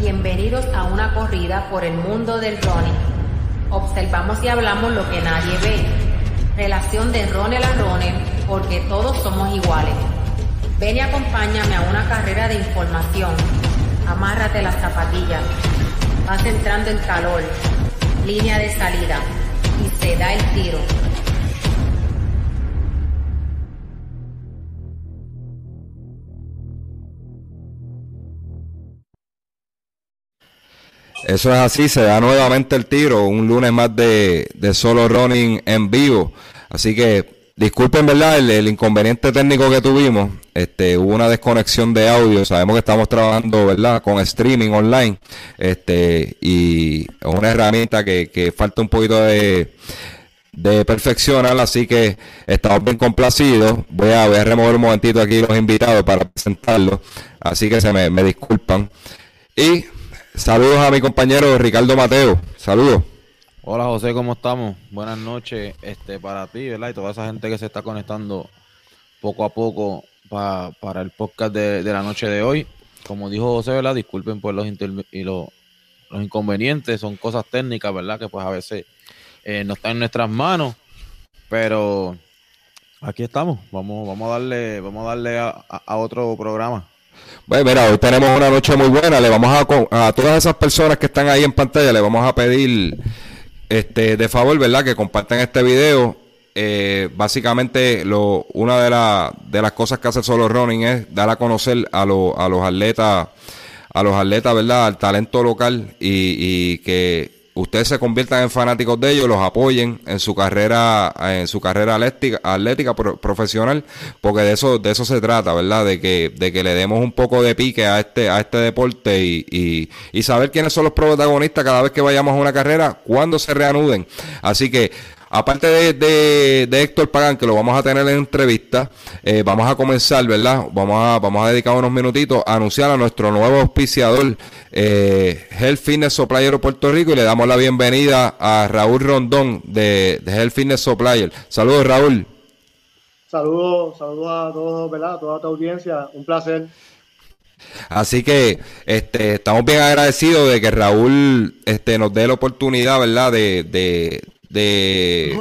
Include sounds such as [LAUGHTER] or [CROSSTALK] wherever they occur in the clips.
Bienvenidos a una corrida por el mundo del running. Observamos y hablamos lo que nadie ve. Relación de runner a runner, porque todos somos iguales. Ven y acompáñame a una carrera de información. Amárrate las zapatillas. Vas entrando en calor. Línea de salida. Y se da el tiro. Eso es así, se da nuevamente el tiro, un lunes más de, solo running en vivo. Así que disculpen, ¿verdad? El, inconveniente técnico que tuvimos, este, hubo una desconexión de audio, sabemos que estamos trabajando, ¿verdad? Con streaming online, este, y es una herramienta que, que falta un poquito de, de perfeccionar, así que estamos bien complacidos. Voy a, voy a remover un momentito aquí los invitados para presentarlos, así que se me disculpan. Y Saludos a mi compañero Ricardo Mateo. Saludos. Hola José, ¿cómo estamos? Buenas noches este, para ti, ¿verdad? Y toda esa gente que se está conectando poco a poco para el podcast de, la noche de hoy. Como dijo José, ¿verdad? Disculpen por los, y los, inconvenientes, son cosas técnicas, ¿verdad? Que pues a veces eh, no están en nuestras manos, pero aquí estamos. Vamos, vamos a darle, vamos a darle a otro programa. Bueno, mira, hoy tenemos una noche muy buena. Le vamos a, a todas esas personas que están ahí en pantalla, le vamos a pedir este de favor, ¿verdad? Que compartan este video. Eh, básicamente, lo, una de, de las cosas que hace Solo Running es dar a conocer a, a los atletas, a los atletas, ¿verdad? Al talento local y, y que ustedes se conviertan en fanáticos de ellos, los apoyen en su carrera, en su carrera atlética, atlética profesional, porque de eso, de eso se trata, ¿verdad? De que, de que le demos un poco de pique a este, a este deporte y, y, y saber quiénes son los protagonistas cada vez que vayamos a una carrera, cuando se reanuden. Así que Aparte de, de, Héctor Pagán, que lo vamos a tener en entrevista, eh, vamos a comenzar, ¿verdad? Vamos a, vamos a dedicar unos minutitos a anunciar a nuestro nuevo auspiciador, eh, Health Fitness Supplier Puerto Rico, y le damos la bienvenida a Raúl Rondón de, de Health Fitness Supplier. Saludos, Raúl. Saludos, saludos a todos, ¿verdad? A toda tu audiencia. Un placer. Así que este, estamos bien agradecidos de que Raúl este, nos dé la oportunidad, ¿verdad? De, de, de,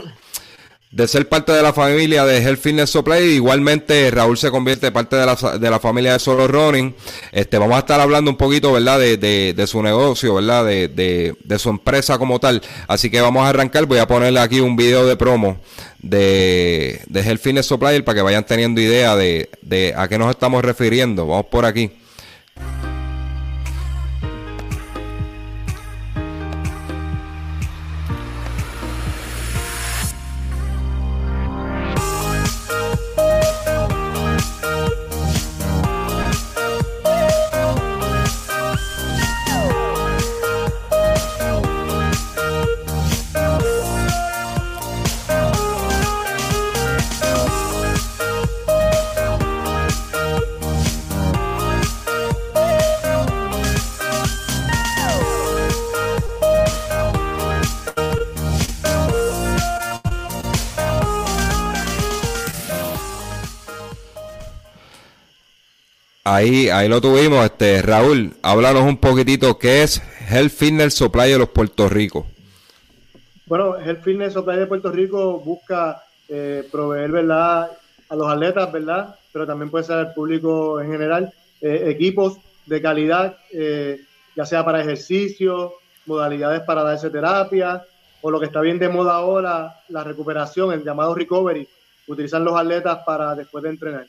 de ser parte de la familia de Health Fitness Supply. Igualmente, Raúl se convierte parte de la, de la familia de Solo Running. Este, vamos a estar hablando un poquito, ¿verdad? De, de, su negocio, ¿verdad? De, de, su empresa como tal. Así que vamos a arrancar. Voy a ponerle aquí un video de promo de, de Health Fitness Supply para que vayan teniendo idea de, de a qué nos estamos refiriendo. Vamos por aquí. Ahí, ahí lo tuvimos, este Raúl, háblanos un poquitito qué es Health Fitness Supply de los Puerto Rico. Bueno, Health Fitness Supply de Puerto Rico busca eh, proveer, ¿verdad? A los atletas, ¿verdad? Pero también puede ser al público en general, eh, equipos de calidad, eh, ya sea para ejercicio, modalidades para darse terapia, o lo que está bien de moda ahora, la recuperación, el llamado recovery, utilizar los atletas para después de entrenar.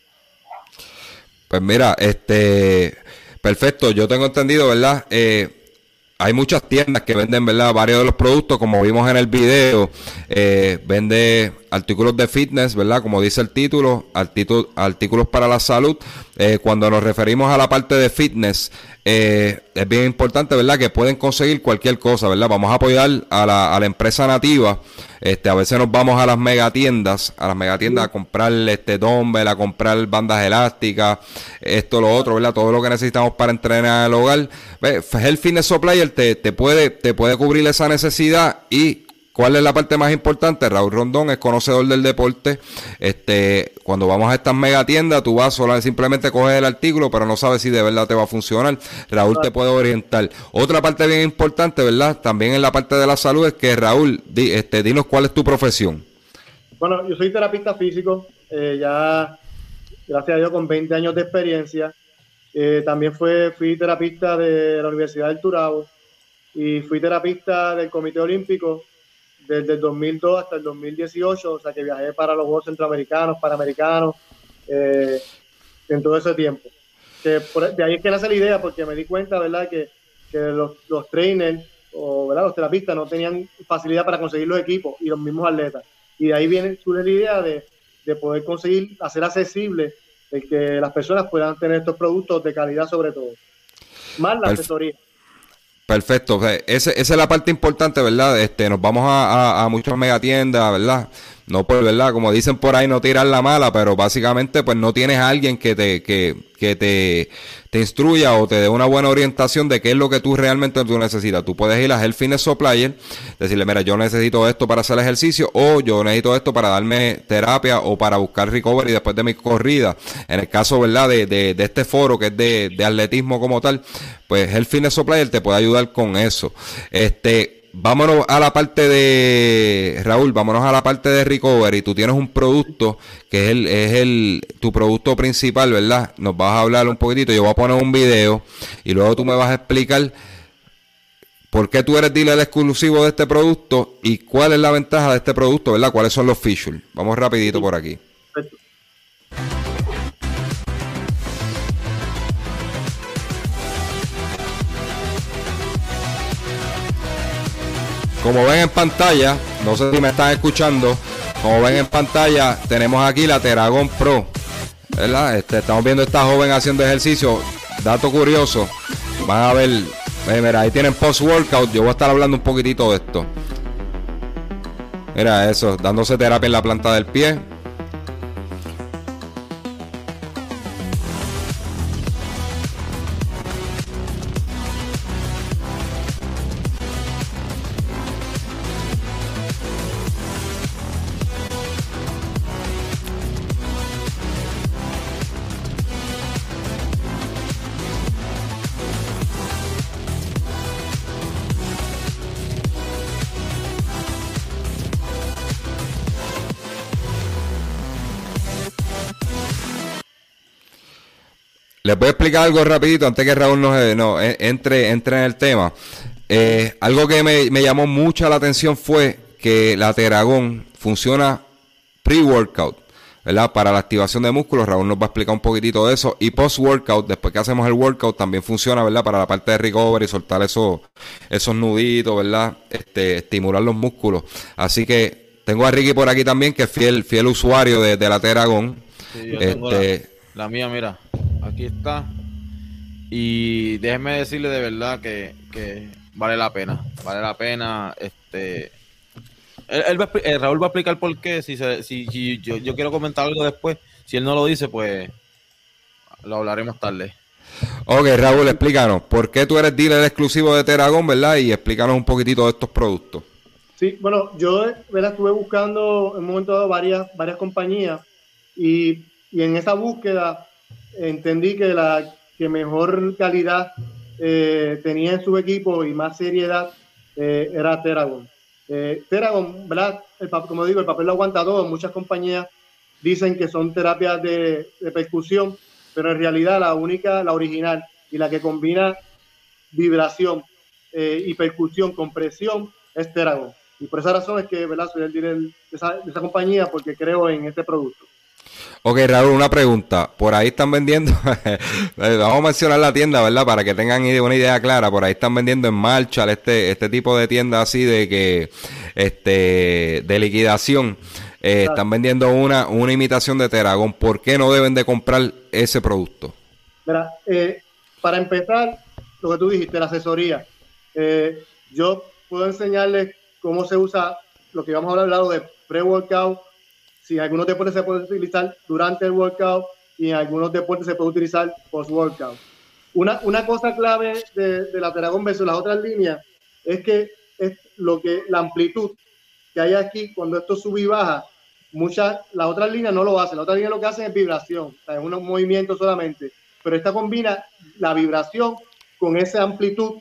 Pues mira, este, perfecto, yo tengo entendido, ¿verdad? Eh, hay muchas tiendas que venden, ¿verdad? Varios de los productos, como vimos en el video, eh, vende artículos de fitness, ¿verdad? Como dice el título, artículos para la salud. Eh, cuando nos referimos a la parte de fitness, eh, es bien importante, ¿verdad? Que pueden conseguir cualquier cosa, ¿verdad? Vamos a apoyar a la, a la empresa nativa. Este, a veces nos vamos a las megatiendas, a las megatiendas a comprar este dumbbell, a comprar bandas elásticas, esto, lo otro, ¿verdad? Todo lo que necesitamos para entrenar el hogar. El Fitness Supplier te, te, puede, te puede cubrir esa necesidad y ¿Cuál es la parte más importante? Raúl Rondón es conocedor del deporte. Este, cuando vamos a estas mega tiendas, tú vas solo, simplemente coges el artículo, pero no sabes si de verdad te va a funcionar. Raúl te puede orientar. Otra parte bien importante, ¿verdad? También en la parte de la salud es que Raúl, este, dinos cuál es tu profesión. Bueno, yo soy terapista físico, eh, ya gracias a Dios con 20 años de experiencia. Eh, también fue, fui terapista de la Universidad del Turabo y fui terapista del Comité Olímpico desde el 2002 hasta el 2018, o sea que viajé para los Juegos Centroamericanos, Panamericanos, eh, en todo ese tiempo. Que de ahí es que nace la idea, porque me di cuenta, ¿verdad?, que, que los, los, trainers o ¿verdad? los terapistas no tenían facilidad para conseguir los equipos y los mismos atletas. Y de ahí viene surge la idea de, de poder conseguir, hacer accesible el que las personas puedan tener estos productos de calidad sobre todo. Más la asesoría. Perfecto, esa es la parte importante, ¿verdad? Este, nos vamos a, a, a muchas megatiendas, ¿verdad? No por verdad, como dicen por ahí, no tirar la mala, pero básicamente pues no tienes a alguien que te, que, que te, te instruya o te dé una buena orientación de qué es lo que tú realmente tú necesitas. Tú puedes ir a Health Fitness Supplier, decirle, mira, yo necesito esto para hacer ejercicio o yo necesito esto para darme terapia o para buscar recovery después de mi corrida. En el caso, ¿verdad? De, de, de este foro que es de, de atletismo como tal, pues Health Fitness Supplier te puede ayudar con eso. Este, vámonos a la parte de Raúl, vámonos a la parte de recovery. Tú tienes un producto que es el, es el tu producto principal, ¿verdad? Nos vas a hablar un poquitito. Yo voy a poner un video y luego tú me vas a explicar por qué tú eres dealer exclusivo de este producto y cuál es la ventaja de este producto, ¿verdad? ¿Cuáles son los features? Vamos rapidito por aquí. Como ven en pantalla, no sé si me están escuchando, como ven en pantalla, tenemos aquí la Teragon Pro. ¿verdad? Este, estamos viendo a esta joven haciendo ejercicio. Dato curioso, van a ver, eh, mira, ahí tienen post-workout. Yo voy a estar hablando un poquitito de esto. Mira eso, dándose terapia en la planta del pie. Les voy a explicar algo rapidito antes que Raúl nos, eh, no, eh, entre, entre en el tema. Eh, algo que me, me, llamó mucho la atención fue que la Teragón funciona pre-workout, ¿verdad? Para la activación de músculos. Raúl nos va a explicar un poquitito de eso. Y post-workout, después que hacemos el workout, también funciona, ¿verdad? Para la parte de recovery, soltar esos, esos nuditos, ¿verdad? Este, estimular los músculos. Así que tengo a Ricky por aquí también, que es fiel, fiel usuario de, de la Teragón. Sí, este, la, la mía, mira aquí está. Y déjenme decirle de verdad que, que vale la pena. Vale la pena. Este. Él, va, eh, Raúl va a explicar por qué. Si, se, si, si yo, yo, quiero comentar algo después, si él no lo dice, pues lo hablaremos tarde. Ok, Raúl, explícanos. ¿Por qué tú eres dealer exclusivo de Teragón, verdad? Y explícanos un poquitito de estos productos. Sí, bueno, yo ¿verdad? estuve buscando en un momento dado varias, varias compañías y, y en esa búsqueda entendí que la que mejor calidad eh, tenía en su equipo y más seriedad eh, era Teragon. Eh, Teragon, ¿verdad? El, como digo, el papel lo aguanta todo. Muchas compañías dicen que son terapias de, percusión, pero en realidad la única, la original y la que combina vibración eh, y percusión con presión es Teragon. Y por esa razón es que ¿verdad? soy el de esa, de esa compañía porque creo en este producto. Ok, Raúl, una pregunta. Por ahí están vendiendo, [LAUGHS] vamos a mencionar la tienda, ¿verdad? Para que tengan una idea clara. Por ahí están vendiendo en marcha este, este tipo de tienda así de que, este, de liquidación. Eh, están vendiendo una, una imitación de Teragón. ¿Por qué no deben de comprar ese producto? Mira, eh, para empezar, lo que tú dijiste, la asesoría. Eh, yo puedo enseñarles cómo se usa lo que vamos a hablar de pre-workout, si algunos deportes se puede utilizar durante el workout y en algunos deportes se puede utilizar post-workout. Una, una cosa clave de, de la Teragón versus las otras líneas es que es lo que la amplitud que hay aquí, cuando esto sube y baja, muchas, la otra línea no lo hace. La otra línea lo que hace es vibración, es un movimiento solamente. Pero esta combina la vibración con esa amplitud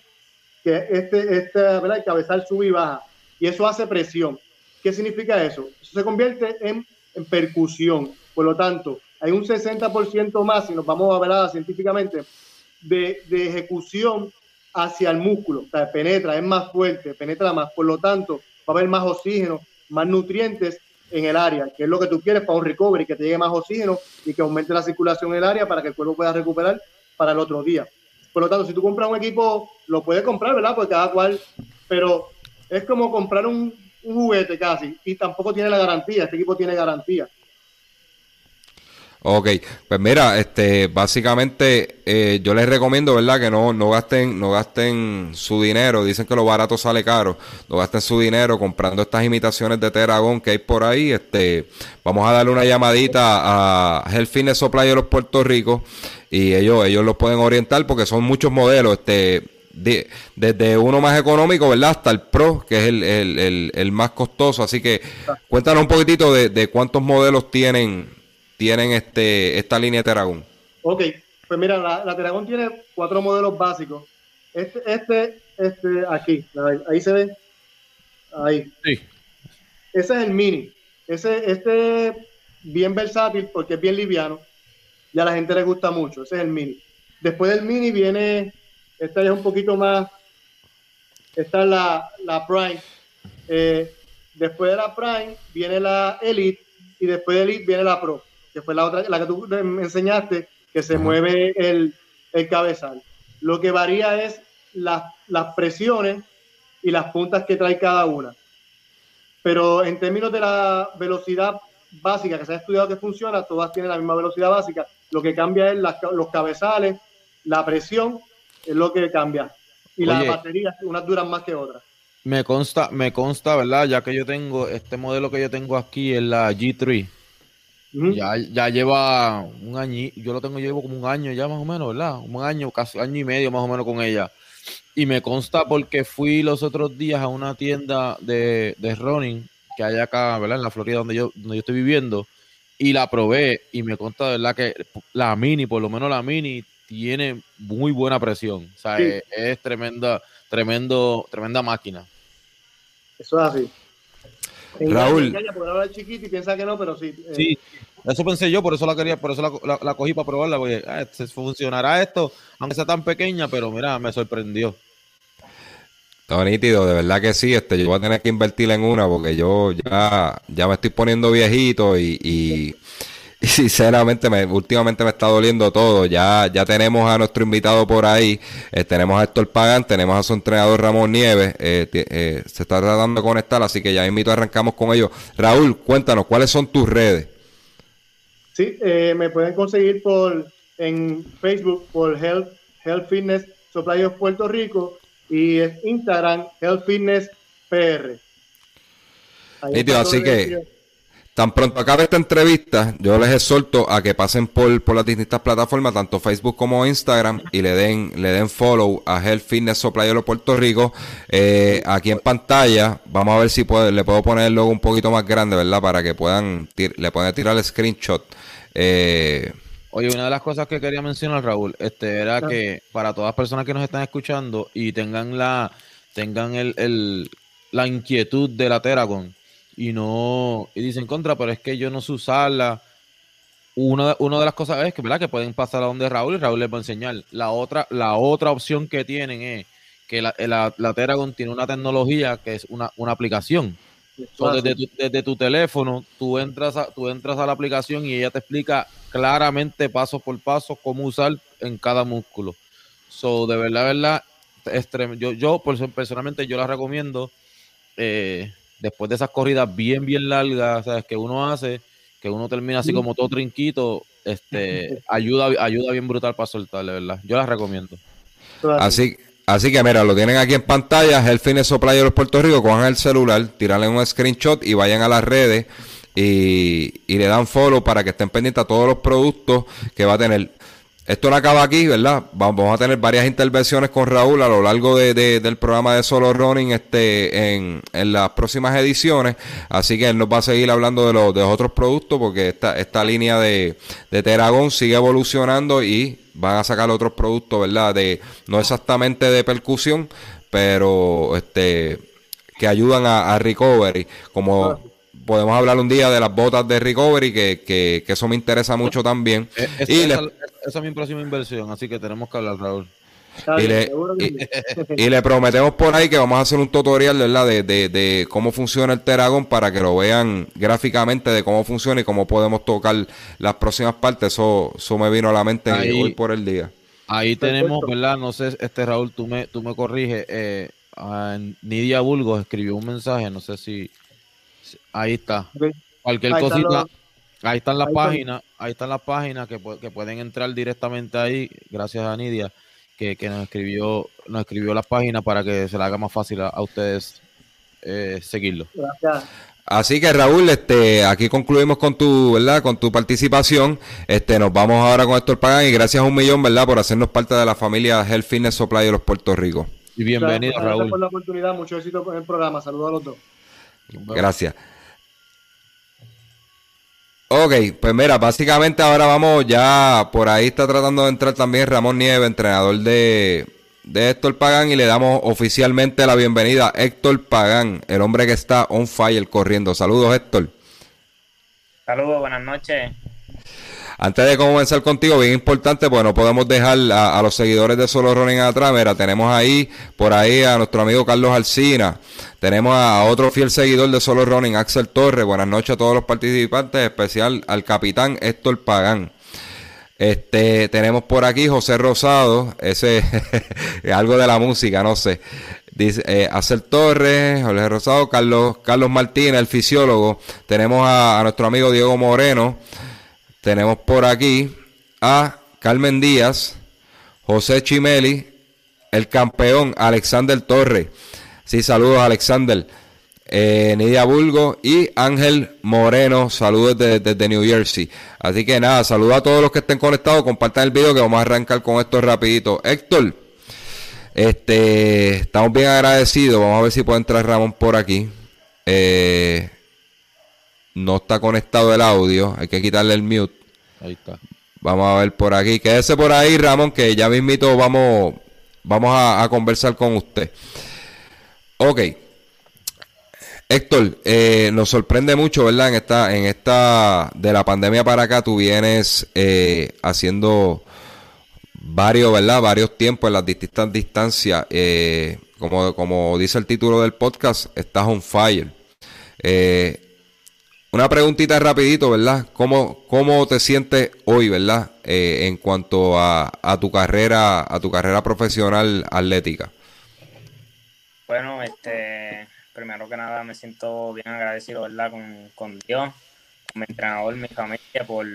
que este, este ¿verdad? el cabezal sube y baja. Y eso hace presión. ¿Qué significa eso? Eso se convierte en, en percusión. Por lo tanto, hay un 60% más, si nos vamos a ver científicamente, de, de, ejecución hacia el músculo. O sea, penetra, es más fuerte, penetra más. Por lo tanto, va a haber más oxígeno, más nutrientes en el área, que es lo que tú quieres para un recovery, que te llegue más oxígeno y que aumente la circulación en el área para que el cuerpo pueda recuperar para el otro día. Por lo tanto, si tú compras un equipo, lo puedes comprar, ¿verdad? Porque cada cual, pero es como comprar un, un juguete casi y tampoco tiene la garantía, este equipo tiene garantía. Ok, pues mira, este, básicamente eh, yo les recomiendo, ¿verdad? Que no, no gasten, no gasten su dinero. Dicen que lo barato sale caro. No gasten su dinero comprando estas imitaciones de Teragón que hay por ahí. Este, vamos a darle una llamadita a Health Fitness Supply de los Puerto Rico y ellos, ellos los pueden orientar porque son muchos modelos. Este, desde uno más económico, ¿verdad? Hasta el Pro, que es el, el, el, más costoso. Así que cuéntanos un poquitito de, de cuántos modelos tienen tienen este, esta línea de Teragón? Ok, pues mira, la, la tiene cuatro modelos básicos. Este, este, este, aquí, ahí, se ve. Ahí. Sí. Ese es el mini. Ese, este bien versátil porque es bien liviano y a la gente le gusta mucho. Ese es el mini. Después del mini viene, esta ya es un poquito más, esta es la, la Prime. Eh, después de la Prime viene la Elite y después de Elite viene la Pro que fue la otra, la que tú me enseñaste, que se mueve el, el, cabezal. Lo que varía es las presiones y las puntas que trae cada una. Pero en términos de la velocidad básica que se ha estudiado que funciona, todas tienen la misma velocidad básica. Lo que cambia es los cabezales, la presión, es lo que cambia. Y las baterías, unas duran más que otras. Me consta, me consta, ¿verdad? Ya que yo tengo, este modelo que yo tengo aquí es la G3 ya, ya lleva un año, yo lo tengo, llevo como un año ya más o menos, ¿verdad? Un año, casi año y medio más o menos con ella. Y me consta porque fui los otros días a una tienda de, de running que hay acá, ¿verdad? En la Florida donde yo, donde yo estoy viviendo. Y la probé y me consta, ¿verdad? Que la mini, por lo menos la mini, tiene muy buena presión. O sea, es, es, tremenda, tremendo, tremenda máquina. Eso es así. Raúl. chiquito y piensa que no, pero sí. Eh. Sí, eso pensé yo, por eso la quería, por eso la, la, cogí para probarla, porque ah, funcionará esto, aunque sea tan pequeña, pero mira, me sorprendió. Todo nítido, de verdad que sí, este, yo voy a tener que invertir en una porque yo ya, ya me estoy poniendo viejito y y [LAUGHS] sinceramente, me, últimamente me está doliendo todo. Ya, ya tenemos a nuestro invitado por ahí. Eh, tenemos a Héctor Pagan, tenemos a su entrenador Ramón Nieves. Eh, eh, se está tratando de conectar, así que ya invito, arrancamos con ellos. Raúl, cuéntanos, ¿cuáles son tus redes? Sí, me pueden conseguir por en Facebook por Health, Health Fitness Supply of Puerto Rico y en Instagram Health Fitness PR. así que Tan pronto acabe esta entrevista, yo les exhorto a que pasen por, por las distintas plataformas, tanto Facebook como Instagram, y le den, le den follow a Health Fitness Supply de Puerto Rico. Eh, aquí en pantalla, vamos a ver si puede, le puedo poner el logo un poquito más grande, ¿verdad? Para que puedan, le puedan tirar el screenshot. Eh, Oye, una de las cosas que quería mencionar, Raúl, este, era que para todas las personas que nos están escuchando y tengan la, tengan el, el la inquietud de la Teragon, y no y dicen contra, pero es que yo no sé usarla. Una, una de las cosas es que, ¿verdad? que pueden pasar a donde Raúl y Raúl les va a enseñar. La otra, la otra opción que tienen es que la, la, la Teragon tiene una tecnología que es una, una aplicación. desde, tu, desde, tu, teléfono, tú entras, a, tú entras a la aplicación y ella te explica claramente, paso por paso, cómo usar en cada músculo. So, de verdad, verdad, yo, yo personalmente yo la recomiendo. Eh, después de esas corridas bien, bien largas, ¿sabes? Que uno hace, que uno termina así como todo trinquito, este, [LAUGHS] ayuda, ayuda bien brutal para soltarle, ¿verdad? Yo las recomiendo. Así, así que mira, lo tienen aquí en pantalla, el Fitness Supply de Puerto Rico, cojan el celular, tirarle un screenshot y vayan a las redes y, y le dan follow para que estén pendientes a todos los productos que va a tener. Esto no acaba aquí, ¿verdad? Vamos a tener varias intervenciones con Raúl a lo largo de, del programa de Solo Running este, en, las próximas ediciones. Así que él nos va a seguir hablando de los, de otros productos porque esta, esta línea de, de Teragón sigue evolucionando y van a sacar otros productos, ¿verdad? De, no exactamente de percusión, pero este que ayudan a, a recovery, como podemos hablar un día de las botas de recovery, que, que, eso me interesa mucho también. Eh, y esa, es mi próxima inversión, así que tenemos que hablar, Raúl. Y le, y, le, prometemos por ahí que vamos a hacer un tutorial ¿verdad? De, de, de cómo funciona el Teragon para que lo vean gráficamente de cómo funciona y cómo podemos tocar las próximas partes. Eso, eso me vino a la mente hoy por el día. Ahí tenemos, ¿verdad? No sé, este Raúl, tú me, tú me corriges. Eh, Nidia Bulgos escribió un mensaje, no sé si Ahí está. Cualquier cosita. ahí están las páginas, ahí están las páginas que, que, pueden entrar directamente ahí, gracias a Nidia, que, nos escribió, nos escribió las páginas para que se le haga más fácil a, ustedes eh, seguirlo. Gracias. Así que Raúl, este, aquí concluimos con tu, ¿verdad? Con tu participación. Este, nos vamos ahora con Héctor Pagán y gracias a un millón, ¿verdad? Por hacernos parte de la familia Health Fitness Supply de los Puerto Rico. Y bienvenido, Raúl. Gracias por la oportunidad, mucho éxito en el programa. Saludos a los dos. Gracias. Ok, pues mira, básicamente ahora vamos ya, por ahí está tratando de entrar también Ramón Nieve, entrenador de, de Héctor Pagán, y le damos oficialmente la bienvenida a Héctor Pagán, el hombre que está on fire corriendo. Saludos, Héctor. Saludos, buenas noches. Antes de comenzar contigo, bien importante, pues no podemos dejar a, los seguidores de Solo Running atrás. Mira, tenemos ahí, por ahí, a nuestro amigo Carlos Alcina. Tenemos a otro fiel seguidor de Solo Running, Axel Torres. Buenas noches a todos los participantes, especial al capitán Héctor Pagán. Este, tenemos por aquí José Rosado, ese [LAUGHS] algo de la música, no sé. Dice eh, Axel Torres, José Rosado, Carlos, Carlos Martínez, el fisiólogo. Tenemos a nuestro amigo Diego Moreno. Tenemos por aquí a Carmen Díaz, José Chimeli, el campeón Alexander Torres. Sí, saludos Alexander. Eh, Nidia Bulgo y Ángel Moreno, saludos desde, New Jersey. Así que nada, saludos a todos los que estén conectados, compartan el video que vamos a arrancar con esto rapidito. Héctor, este, estamos bien agradecidos, vamos a ver si puede entrar Ramón por aquí. Eh, no está conectado el audio. Hay que quitarle el mute. Ahí está. Vamos a ver por aquí. Quédese por ahí, Ramón, que ya mismito vamos, vamos a, conversar con usted. Ok. Héctor, eh, nos sorprende mucho, ¿verdad? En esta, en esta, de la pandemia para acá, tú vienes eh, haciendo varios, ¿verdad? Varios tiempos en las distintas distancias. Eh, como, como dice el título del podcast, estás on fire. Eh, una preguntita rapidito, ¿verdad? ¿Cómo, cómo te sientes hoy, ¿verdad? Eh, en cuanto a, a, tu carrera, a tu carrera profesional atlética. Bueno, este, primero que nada me siento bien agradecido, ¿verdad? Con, con Dios, con mi entrenador, mi familia, por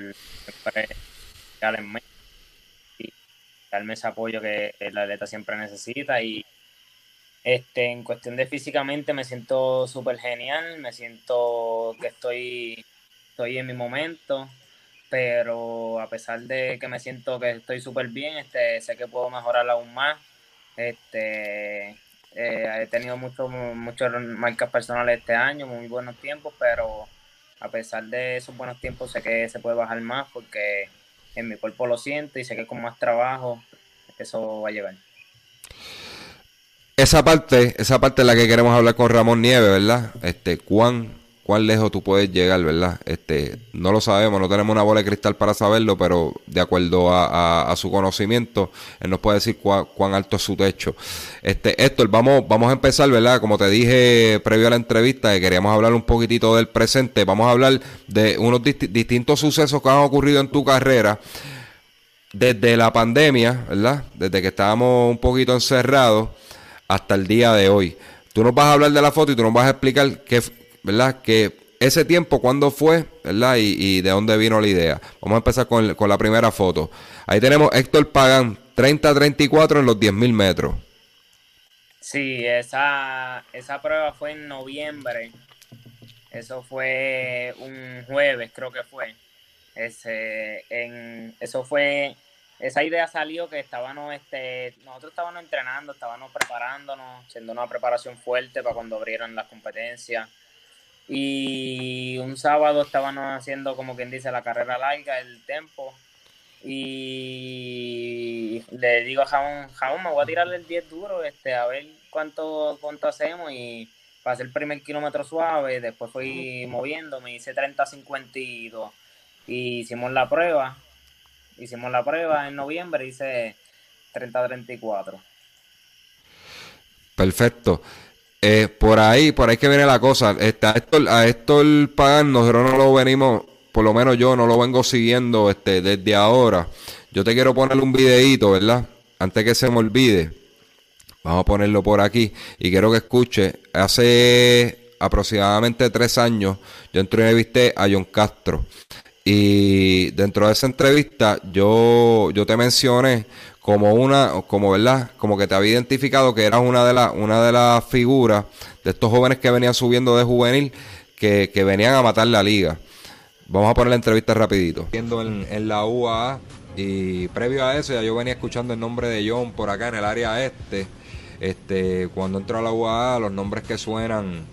darme ese apoyo que el atleta siempre necesita y este, en cuestión de físicamente me siento súper genial, me siento que estoy, estoy en mi momento, pero a pesar de que me siento que estoy súper bien, este, sé que puedo mejorar aún más. Este, eh, he tenido muchos muchos marcas personales este año, muy buenos tiempos, pero a pesar de esos buenos tiempos sé que se puede bajar más porque en mi cuerpo lo siento y sé que con más trabajo eso va a llegar esa parte, esa parte es la que queremos hablar con Ramón Nieves, ¿verdad? Este, cuán, cuán lejos tú puedes llegar, ¿verdad? Este, no lo sabemos, no tenemos una bola de cristal para saberlo, pero de acuerdo a, su conocimiento, él nos puede decir cuán, alto es su techo. Este, Héctor, vamos, vamos a empezar, ¿verdad? Como te dije previo a la entrevista, que queríamos hablar un poquitito del presente, vamos a hablar de unos distintos sucesos que han ocurrido en tu carrera desde la pandemia, ¿verdad? Desde que estábamos un poquito encerrados hasta el día de hoy. Tú nos vas a hablar de la foto y tú nos vas a explicar qué, ¿verdad? Que ese tiempo, cuándo fue, ¿verdad? Y, de dónde vino la idea. Vamos a empezar con, con la primera foto. Ahí tenemos Héctor Pagán, 30-34 en los 10.000 metros. Sí, esa, esa prueba fue en noviembre. Eso fue un jueves, creo que fue. Ese, en, eso fue esa idea salió que estábamos, este, nosotros estábamos entrenando, estábamos preparándonos, haciendo una preparación fuerte para cuando abrieran las competencias. Y un sábado estábamos haciendo, como quien dice, la carrera larga, el tempo. Y le digo a Jaón, Jaón, me voy a tirar el 10 duro, este, a ver cuánto, cuánto hacemos. Y pasé el primer kilómetro suave, después fui moviendo, me hice 30-52 y hicimos la prueba Hicimos la prueba en noviembre, hice 30-34. Perfecto. Eh, por ahí, por ahí que viene la cosa. Este, a, esto, a Pagan, nosotros no lo venimos, por lo menos yo no lo vengo siguiendo este, desde ahora. Yo te quiero poner un videíto, ¿verdad? Antes que se me olvide. Vamos a ponerlo por aquí. Y quiero que escuche. Hace aproximadamente tres años yo entrevisté a John Castro. Y dentro de esa entrevista yo, yo te mencioné como una, como verdad, como que te había identificado que eras una de las, una de las figuras de estos jóvenes que venían subiendo de juvenil, que, venían a matar la liga. Vamos a poner la entrevista rapidito. Viendo en, en la UAA y previo a eso ya yo venía escuchando el nombre de John por acá en el área este. Este, cuando entro a la UAA, los nombres que suenan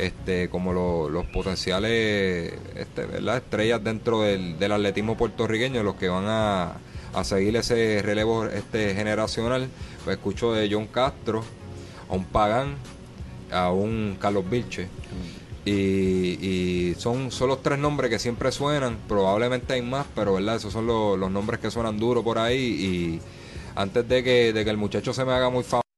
este, como los potenciales este, estrellas dentro del, atletismo puertorriqueño, los que van a, seguir ese relevo este, generacional. Pues escucho de John Castro, a un Pagán, a un Carlos Vilche. Y, son, son los tres nombres que siempre suenan, probablemente hay más, pero verdad, esos son los, los nombres que suenan duro por ahí. Y antes de que, de que el muchacho se me haga muy famoso,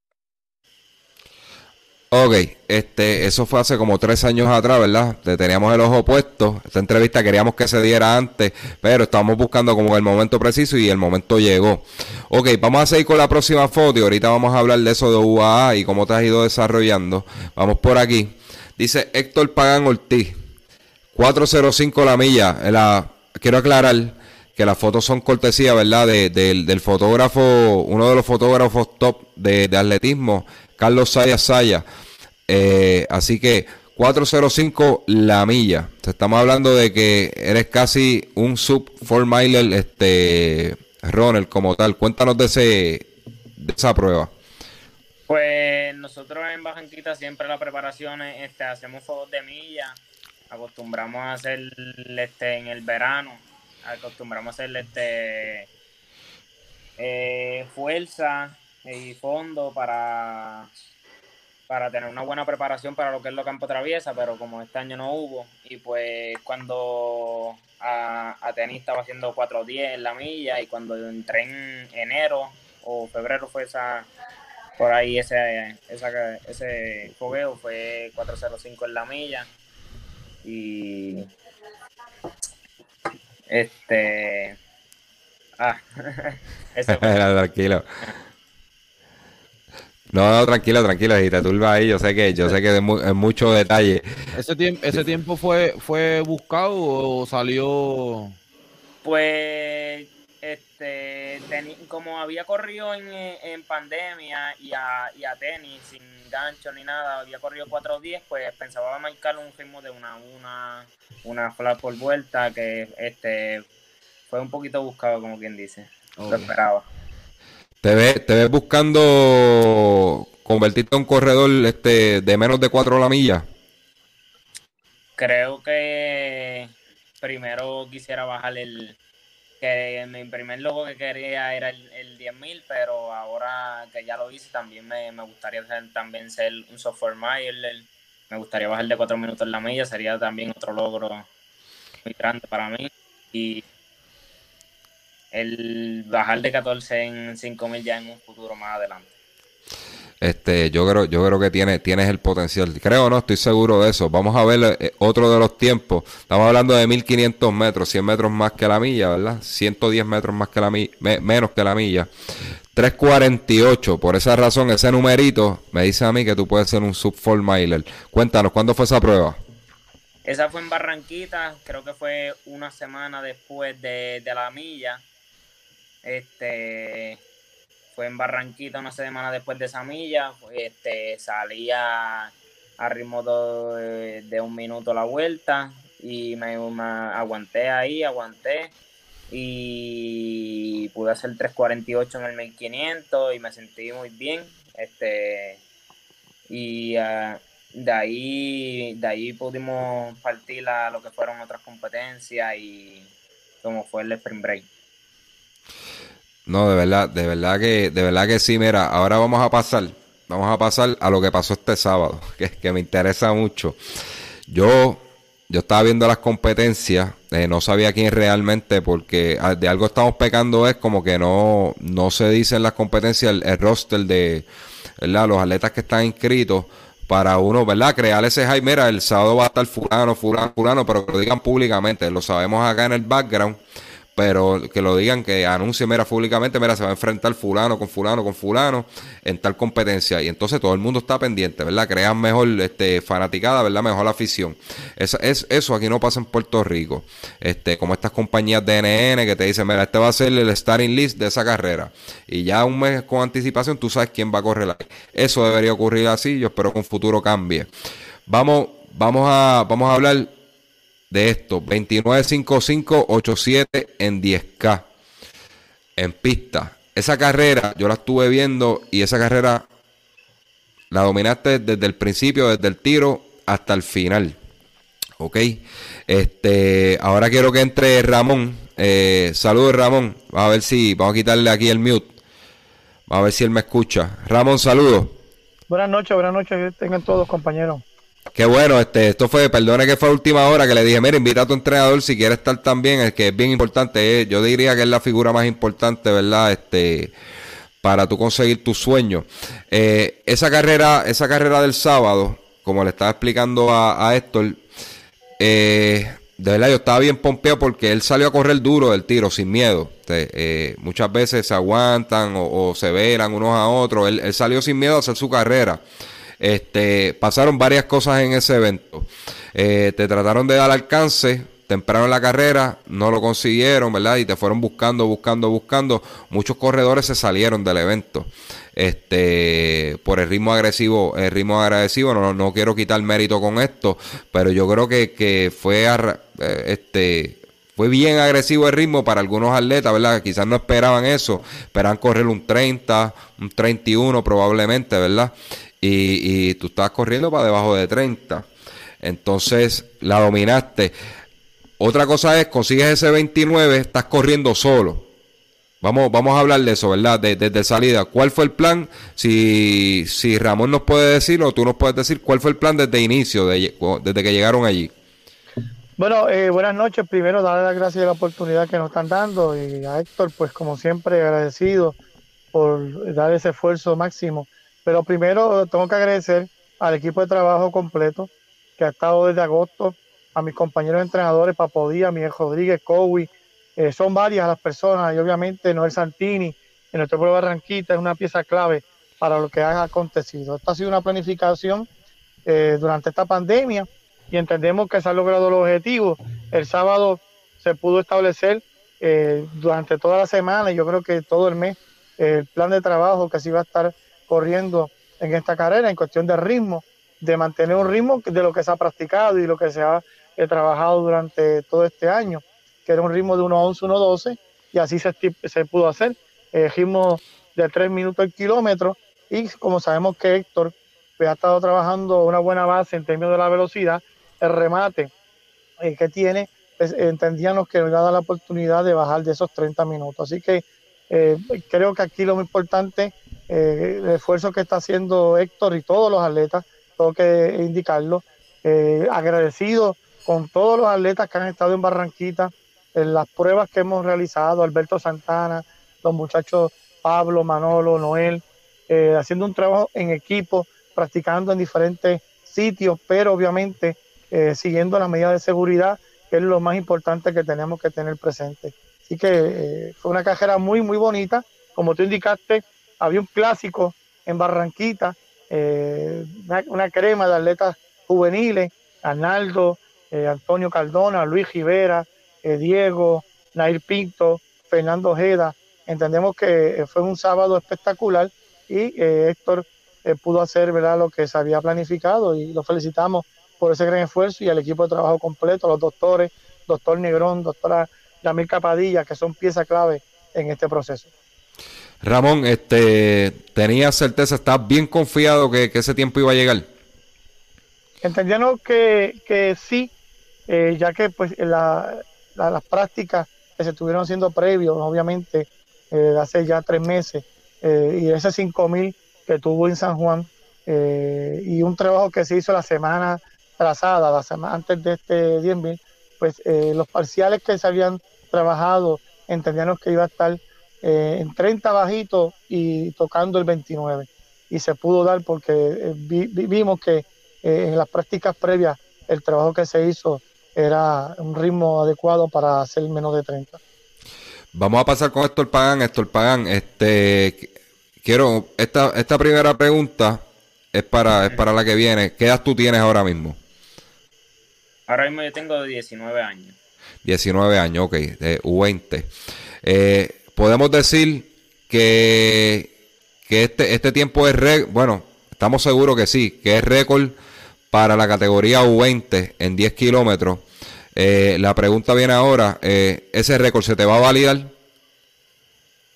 Ok, este, eso fue hace como tres años atrás, ¿verdad? Le teníamos el ojo puesto. Esta entrevista queríamos que se diera antes, pero estábamos buscando como el momento preciso y el momento llegó. Ok, vamos a seguir con la próxima foto y ahorita vamos a hablar de eso de UAA y cómo te has ido desarrollando. Vamos por aquí. Dice Héctor Pagan Ortiz, 405 la milla. La, quiero aclarar que las fotos son cortesía, ¿verdad? del fotógrafo, uno de los fotógrafos top de, de atletismo, Carlos Saya Saya. Eh, así que 405 la milla. Estamos hablando de que eres casi un sub 4 miler este runner como tal. Cuéntanos de ese esa prueba. Pues nosotros en Bajanquita siempre la preparación este, hacemos fotos de milla. Acostumbramos a hacer este en el verano. Acostumbramos a hacer este eh, fuerza y fondo para para tener una buena preparación para lo que es lo campo traviesa, pero como este año no hubo, y pues cuando a, a tenis estaba haciendo 4.10 en la milla, y cuando entré en enero o febrero fue esa, por ahí ese, esa, ese fogueo fue 4.05 en la milla, y este... Ah, [LAUGHS] ese [LAUGHS] Tranquilo. No, no, tranquilo, tranquilo, si te turba ahí, yo sé que, yo sé que es, mucho detalle. ¿Ese tiempo, ese tiempo fue, fue buscado o salió? Pues, este, como había corrido en, pandemia y a, y a, tenis sin gancho ni nada, había corrido 4.10, pues pensaba marcar un ritmo de una, una, una flat por vuelta que, este, fue un poquito buscado, como quien dice. Lo esperaba. ¿Te ves, te ves buscando convertirte en un corredor este, de menos de 4 la milla? Creo que primero quisiera bajar el... que mi primer logo que quería era el, el 10.000, pero ahora que ya lo hice también me, gustaría ser, también ser un software mile. Me gustaría bajar de 4 minutos la milla, sería también otro logro muy grande para mí. Y el bajar de 14 en 5000 ya en un futuro más adelante. Este, yo creo, yo creo que tiene, tienes el potencial. Creo no, estoy seguro de eso. Vamos a ver eh, otro de los tiempos. Estamos hablando de 1500 metros, 100 metros más que la milla, ¿verdad? 110 metros más que la milla, menos que la milla. 348. Por esa razón, ese numerito me dice a mí que tú puedes ser un sub 4 miler. Cuéntanos, ¿cuándo fue esa prueba? Esa fue en Barranquita, creo que fue una semana después de, de la milla este fue en Barranquita una semana después de esa milla. Este, salía a ritmo de, un minuto la vuelta y me, aguanté ahí, aguanté. y pude hacer 3.48 en el 1500 y me sentí muy bien. Este, y uh, de ahí, de ahí pudimos partir a lo que fueron otras competencias y como fue el Spring Break. No, de verdad, de verdad que, de verdad que sí, mira, ahora vamos a pasar, vamos a pasar a lo que pasó este sábado, [LAUGHS] que, que me interesa mucho. Yo, yo estaba viendo las competencias, eh, no sabía quién realmente, porque ah, de algo estamos pecando es como que no, no se dice en las competencias el, roster de, ¿verdad? Los atletas que están inscritos para uno, ¿verdad? Crear ese hype, mira, el sábado va a estar fulano, fulano, fulano, pero que lo digan públicamente, lo sabemos acá en el background, pero que lo digan, que anuncien, mira, públicamente, mira, se va a enfrentar fulano con fulano con fulano en tal competencia. Y entonces todo el mundo está pendiente, ¿verdad? Crean mejor este, fanaticada, ¿verdad? Mejor afición. Es, es, eso aquí no pasa en Puerto Rico. Este, como estas compañías de NN que te dicen, mira, este va a ser el starting list de esa carrera. Y ya un mes con anticipación tú sabes quién va a correr. Eso debería ocurrir así. Yo espero que un futuro cambie. Vamos, vamos a, vamos a hablar de esto. 295587 en 10K. En pista. Esa carrera yo la estuve viendo y esa carrera la dominaste desde el principio, desde el tiro hasta el final. Ok. Este, ahora quiero que entre Ramón. Eh, saludos Ramón. A ver si, vamos a quitarle aquí el mute. A ver si él me escucha. Ramón, saludos. Buenas noches, buenas noches. Tengan todos compañeros. Qué bueno, este, esto fue, perdone que fue a última hora que le dije, mira, invita a tu entrenador si quiere estar también, es que es bien importante, eh, yo diría que es la figura más importante, ¿verdad? Este, para tú conseguir tu sueño. Eh, esa carrera, esa carrera del sábado, como le estaba explicando a, a Héctor, eh, de verdad yo estaba bien pompeado porque él salió a correr duro del tiro, sin miedo. Muchas veces se aguantan o, se velan unos a otros. Él salió sin miedo a hacer su carrera. Este, pasaron varias cosas en ese evento. Eh, te trataron de dar alcance temprano en la carrera, no lo consiguieron, ¿verdad? Y te fueron buscando, buscando, buscando. Muchos corredores se salieron del evento. Este, por el ritmo agresivo, el ritmo agresivo, no, no quiero quitar mérito con esto, pero yo creo que, que fue, eh, este, fue bien agresivo el ritmo para algunos atletas, ¿verdad? Quizás no esperaban eso, esperaban correr un 30, un 31 probablemente, ¿verdad? Y, y tú estabas corriendo para debajo de 30. Entonces la dominaste. Otra cosa es, consigues ese 29, estás corriendo solo. Vamos, vamos a hablar de eso, ¿verdad? Desde de, salida. ¿Cuál fue el plan? Si, si Ramón nos puede decir o tú nos puedes decir cuál fue el plan desde inicio, de, desde que llegaron allí. Bueno, eh, buenas noches. Primero, darle las gracias a la oportunidad que nos están dando y a Héctor, pues como siempre, agradecido por dar ese esfuerzo máximo pero primero tengo que agradecer al equipo de trabajo completo que ha estado desde agosto, a mis compañeros entrenadores, Papodía, Miguel Rodríguez, Cowi, eh, son varias las personas y obviamente Noel Santini en nuestro pueblo Barranquita es una pieza clave para lo que ha acontecido. Esta ha sido una planificación eh, durante esta pandemia y entendemos que se ha logrado los objetivos. El sábado se pudo establecer eh, durante toda la semana y yo creo que todo el mes el plan de trabajo que se iba a estar corriendo en esta carrera en cuestión de ritmo, de mantener un ritmo de lo que se ha practicado y lo que se ha eh, trabajado durante todo este año, que era un ritmo de 1.11, 1.12, y así se, pudo hacer, eh, ritmo de 3 minutos el kilómetro, y como sabemos que Héctor pues, ha estado trabajando una buena base en términos de la velocidad, el remate eh, que tiene, pues, entendíamos que nos iba a dar la oportunidad de bajar de esos 30 minutos. Así que eh, creo que aquí lo muy importante eh, el esfuerzo que está haciendo Héctor y todos los atletas, tengo que indicarlo, eh, agradecido con todos los atletas que han estado en Barranquita, en las pruebas que hemos realizado, Alberto Santana, los muchachos Pablo, Manolo, Noel, eh, haciendo un trabajo en equipo, practicando en diferentes sitios, pero obviamente siguiendo las medidas de seguridad, que es lo más importante que tenemos que tener presente. Así que fue una cajera muy, muy bonita. Como tú indicaste, había un clásico en Barranquita, eh, una, crema de atletas juveniles, Arnaldo, eh, Antonio Cardona, Luis Rivera, eh, Diego, Nair Pinto, Fernando Ojeda. Entendemos que fue un sábado espectacular y Héctor pudo hacer ¿verdad? lo que se había planificado y lo felicitamos por ese gran esfuerzo y al equipo de trabajo completo, los doctores, doctor Negrón, doctora Yamil Capadilla, que son piezas clave en este proceso. Ramón, este, ¿tenías certeza, estás bien confiado que, ese tiempo iba a llegar? Entendíamos que, que sí, eh, ya que pues las prácticas que se estuvieron haciendo previos, obviamente, eh, hace ya tres meses, eh, y ese 5000 que tuvo en San Juan, y un trabajo que se hizo la semana trazada, la semana antes de este 10.000, pues los parciales que se habían trabajado entendíamos que iba a estar eh, en 30 bajitos y tocando el 29. Y se pudo dar porque vimos que en las prácticas previas el trabajo que se hizo era un ritmo adecuado para hacer menos de 30. Vamos a pasar con Héctor Pagán. Héctor Pagán, este, quiero, esta, esta primera pregunta es para, es para la que viene. ¿Qué edad tú tienes ahora mismo? Ahora mismo yo tengo 19 años. 19 años, ok, de U20. Eh, podemos decir que, que este, este tiempo es récord, bueno, estamos seguros que sí, que es récord para la categoría U20 en 10 kilómetros. Eh, la pregunta viene ahora, eh, ¿ese récord se te va a validar?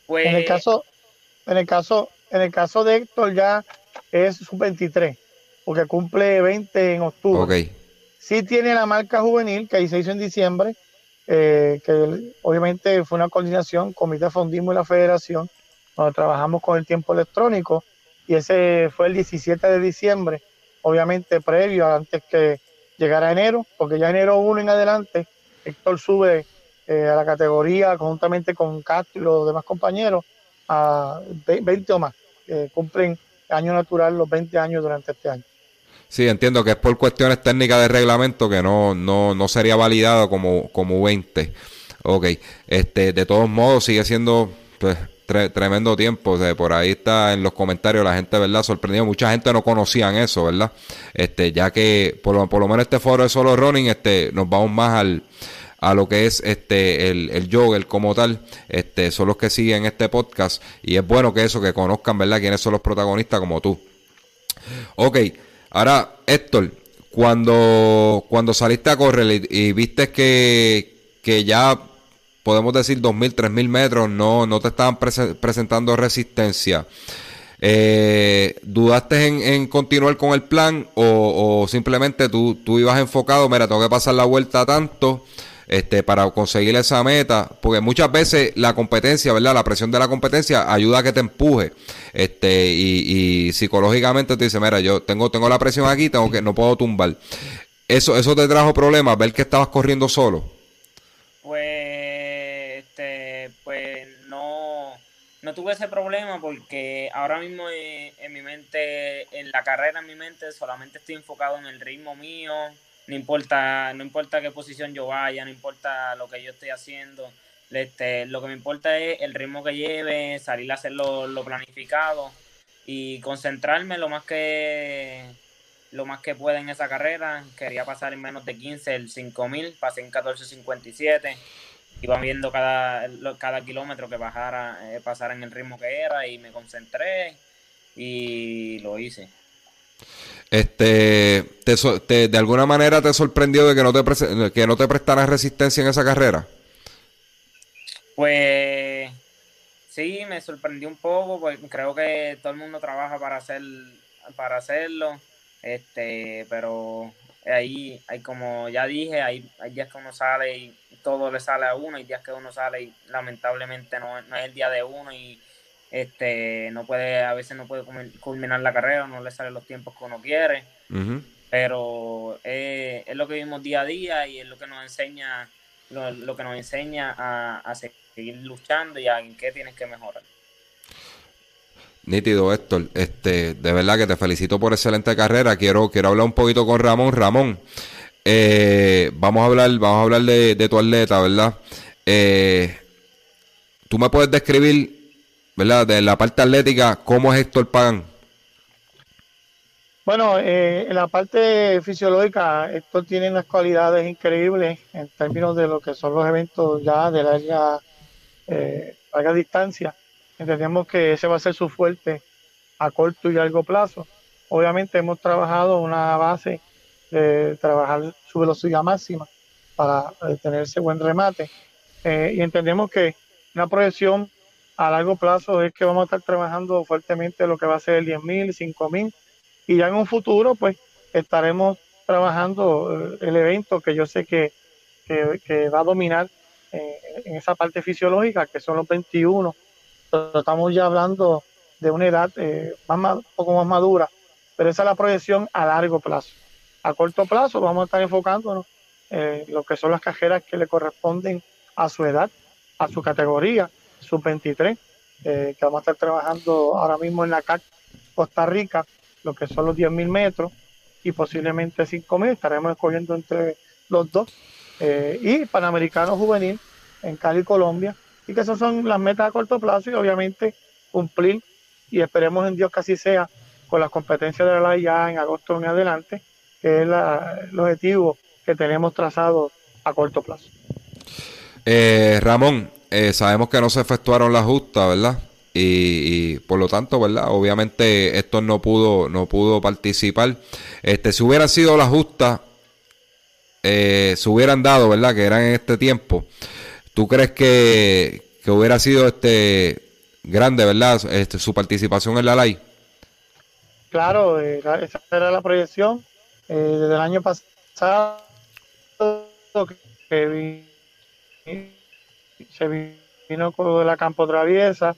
Pues... En el caso, en el caso, en el caso de Héctor ya es sub-23, porque cumple 20 en octubre. Okay. Sí tiene la marca juvenil, que ahí se hizo en diciembre, eh, que obviamente fue una coordinación, Comité Fondismo y la Federación, donde trabajamos con el tiempo electrónico, y ese fue el 17 de diciembre, obviamente previo, antes que llegara enero, porque ya enero 1 en adelante, Héctor sube eh, a la categoría conjuntamente con Castro y los demás compañeros a 20 o más, cumplen año natural los 20 años durante este año. Sí, entiendo que es por cuestiones técnicas de reglamento que no, no, no sería validado como, como 20. Ok, este, de todos modos sigue siendo pues, tremendo tiempo. por ahí está en los comentarios la gente, ¿verdad? Sorprendido. Mucha gente no conocían eso, ¿verdad? Este, ya que por lo, por lo menos este foro de solo running, este, nos vamos más al, a lo que es este el, el jogger como tal, este, son los que siguen este podcast y es bueno que eso, que conozcan, ¿verdad?, quiénes son los protagonistas como tú. Ok, ahora Héctor, cuando, cuando saliste a correr y, viste que, que, ya podemos decir 2.000, 3.000 metros, no, no te estaban presentando resistencia. Eh, ¿Dudaste en, en, continuar con el plan o, o simplemente tú, tú, ibas enfocado, mira, tengo que pasar la vuelta tanto este, para conseguir esa meta, porque muchas veces la competencia, ¿verdad? La presión de la competencia ayuda a que te empuje, este, y, psicológicamente te dice, mira, yo tengo, tengo la presión aquí, tengo que, no puedo tumbar. Eso, eso te trajo problemas, ver que estabas corriendo solo. Pues, este, pues no, no tuve ese problema porque ahora mismo en, en mi mente, en la carrera en mi mente, solamente estoy enfocado en el ritmo mío, no importa, no importa qué posición yo vaya, no importa lo que yo esté haciendo. Este, lo que me importa es el ritmo que lleve, salir a hacer lo, planificado y concentrarme lo más que lo más que pueda en esa carrera. Quería pasar en menos de 15 el 5000, pasé en 14.57. Iba viendo cada, cada kilómetro que bajara, eh, pasara en el ritmo que era y me concentré y lo hice. Este, te, ¿De alguna manera te sorprendió de que no te, que no te prestaras resistencia en esa carrera? Pues sí, me sorprendió un poco, porque creo que todo el mundo trabaja para hacer para hacerlo, este, pero ahí hay como ya dije, hay, hay días que uno sale y todo le sale a uno, hay días que uno sale y lamentablemente no, no es el día de uno y este no puede a veces no puede culminar la carrera no le salen los tiempos que uno quiere pero es lo que vivimos día a día y es lo que nos enseña lo, que nos enseña a, seguir luchando y a en qué tienes que mejorar Nítido, Héctor. Este, de verdad que te felicito por excelente carrera. Quiero, quiero hablar un poquito con Ramón. Ramón, eh, vamos a hablar, vamos a hablar de, tu atleta, ¿verdad? Eh, ¿Tú me puedes describir ¿verdad? De la parte atlética, ¿cómo es Héctor Pagan? Bueno, eh, en la parte fisiológica, Héctor tiene unas cualidades increíbles en términos de lo que son los eventos ya de larga, eh, larga distancia. Entendemos que ese va a ser su fuerte a corto y largo plazo. Obviamente hemos trabajado una base de trabajar su velocidad máxima para tener ese buen remate. eh, y entendemos que una proyección a largo plazo es que vamos a estar trabajando fuertemente lo que va a ser el 10.000, 5.000 y ya en un futuro pues estaremos trabajando eh, el evento que yo sé que, que, va a dominar eh, en esa parte fisiológica que son los 21 pero estamos ya hablando de una edad eh, más, un poco más madura pero esa es la proyección a largo plazo. A corto plazo vamos a estar enfocándonos en lo que son las cajeras que le corresponden a su edad a su categoría sub-23, eh, que vamos a estar trabajando ahora mismo en la CAC Costa Rica, lo que son los 10.000 metros y posiblemente 5.000, estaremos escogiendo entre los dos, eh, y Panamericano Juvenil en Cali, Colombia, y que esas son las metas a corto plazo y obviamente cumplir, y esperemos en Dios que así sea, con las competencias de la ya en agosto en adelante, que es el objetivo que tenemos trazado a corto plazo. Eh, Ramón, eh, sabemos que no se efectuaron las justas, ¿verdad? Y, por lo tanto, ¿verdad? Obviamente esto no pudo, no pudo participar. Este, si hubieran sido las justas, eh, se hubieran dado, ¿verdad? Que eran en este tiempo. ¿Tú crees que, hubiera sido este grande, ¿verdad? Este, su participación en la ley. Claro, eh, esa era la proyección. desde el año pasado que se vino con la campo traviesa,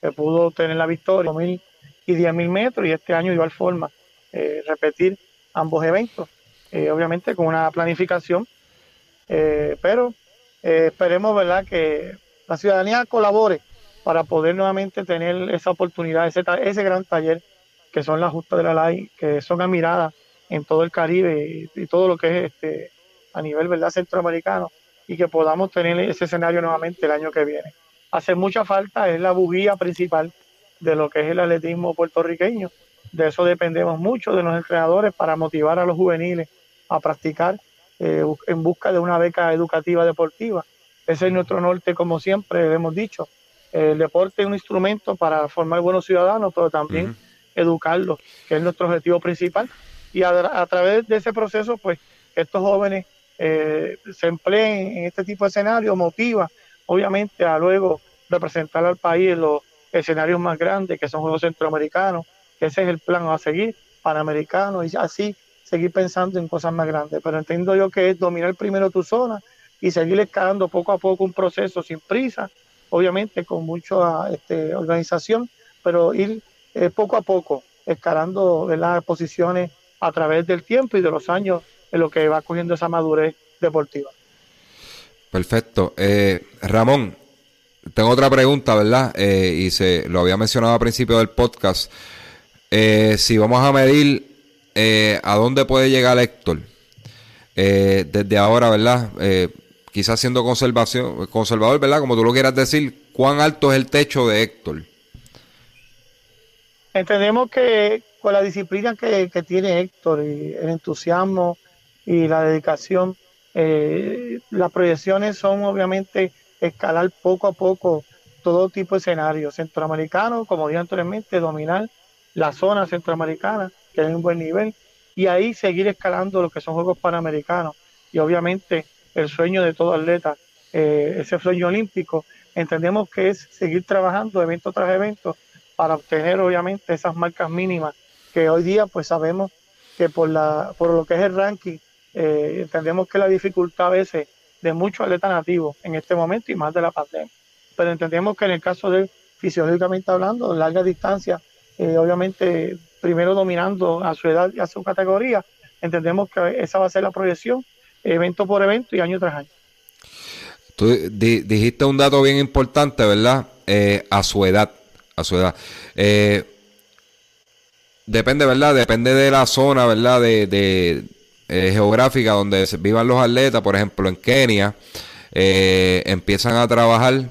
que pudo tener la victoria, mil y 10 mil metros, y este año igual forma eh, repetir ambos eventos, eh, obviamente con una planificación, eh, pero esperemos verdad que la ciudadanía colabore para poder nuevamente tener esa oportunidad, ese, ese gran taller que son las justas de la ley, que son admiradas en todo el Caribe y, y todo lo que es este a nivel verdad centroamericano y que podamos tener ese escenario nuevamente el año que viene. Hace mucha falta, es la bujía principal de lo que es el atletismo puertorriqueño. De eso dependemos mucho de los entrenadores para motivar a los juveniles a practicar eh, en busca de una beca educativa deportiva. Ese es nuestro norte, como siempre hemos dicho. El deporte es un instrumento para formar buenos ciudadanos, pero también educarlos, que es nuestro objetivo principal. Y a, a, través de ese proceso, pues, estos jóvenes eh, se empleen en este tipo de escenarios, motiva obviamente a luego representar al país en los escenarios más grandes, que son Juegos Centroamericanos, que ese es el plan a seguir, Panamericano, y así seguir pensando en cosas más grandes. Pero entiendo yo que es dominar primero tu zona y seguir escalando poco a poco un proceso sin prisa, obviamente con mucha este, organización, pero ir eh, poco a poco escalando las posiciones a través del tiempo y de los años en lo que va cogiendo esa madurez deportiva. Perfecto. Eh, Ramón, tengo otra pregunta, ¿verdad? Eh, y se lo había mencionado al principio del podcast. Eh, si vamos a medir a dónde puede llegar Héctor desde ahora, ¿verdad? quizás siendo conservación, conservador, ¿verdad? Como tú lo quieras decir, ¿cuán alto es el techo de Héctor? Entendemos que con la disciplina que, que tiene Héctor y el entusiasmo y la dedicación. Eh, las proyecciones son obviamente escalar poco a poco todo tipo de escenarios centroamericanos, como dije anteriormente, dominar la zona centroamericana, que es un buen nivel, y ahí seguir escalando lo que son Juegos Panamericanos. Y obviamente el sueño de todo atleta, eh, ese sueño olímpico, entendemos que es seguir trabajando evento tras evento para obtener obviamente esas marcas mínimas que hoy día pues sabemos que por, la, por lo que es el ranking eh, entendemos que la dificultad a veces de muchos atletas nativos en este momento y más de la pandemia. Pero entendemos que en el caso de fisiológicamente hablando, larga distancia, eh, obviamente primero dominando a su edad y a su categoría, entendemos que esa va a ser la proyección, evento por evento y año tras año. Tú dijiste un dato bien importante, ¿verdad? Eh, a su edad, a su edad. depende, ¿verdad? Depende de la zona, ¿verdad? de, eh, geográfica donde vivan los atletas, por ejemplo en Kenia, eh, empiezan a trabajar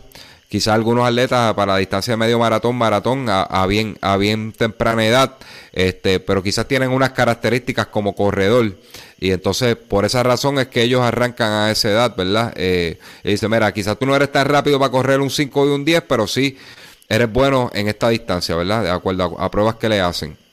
quizás algunos atletas para la distancia de medio maratón, maratón a, bien, a bien temprana edad, este, pero quizás tienen unas características como corredor. Y entonces, por esa razón es que ellos arrancan a esa edad, ¿verdad? Eh, y dice, mira, quizás tú no eres tan rápido para correr un 5 y un 10, pero sí eres bueno en esta distancia, ¿verdad? De acuerdo a pruebas que le hacen.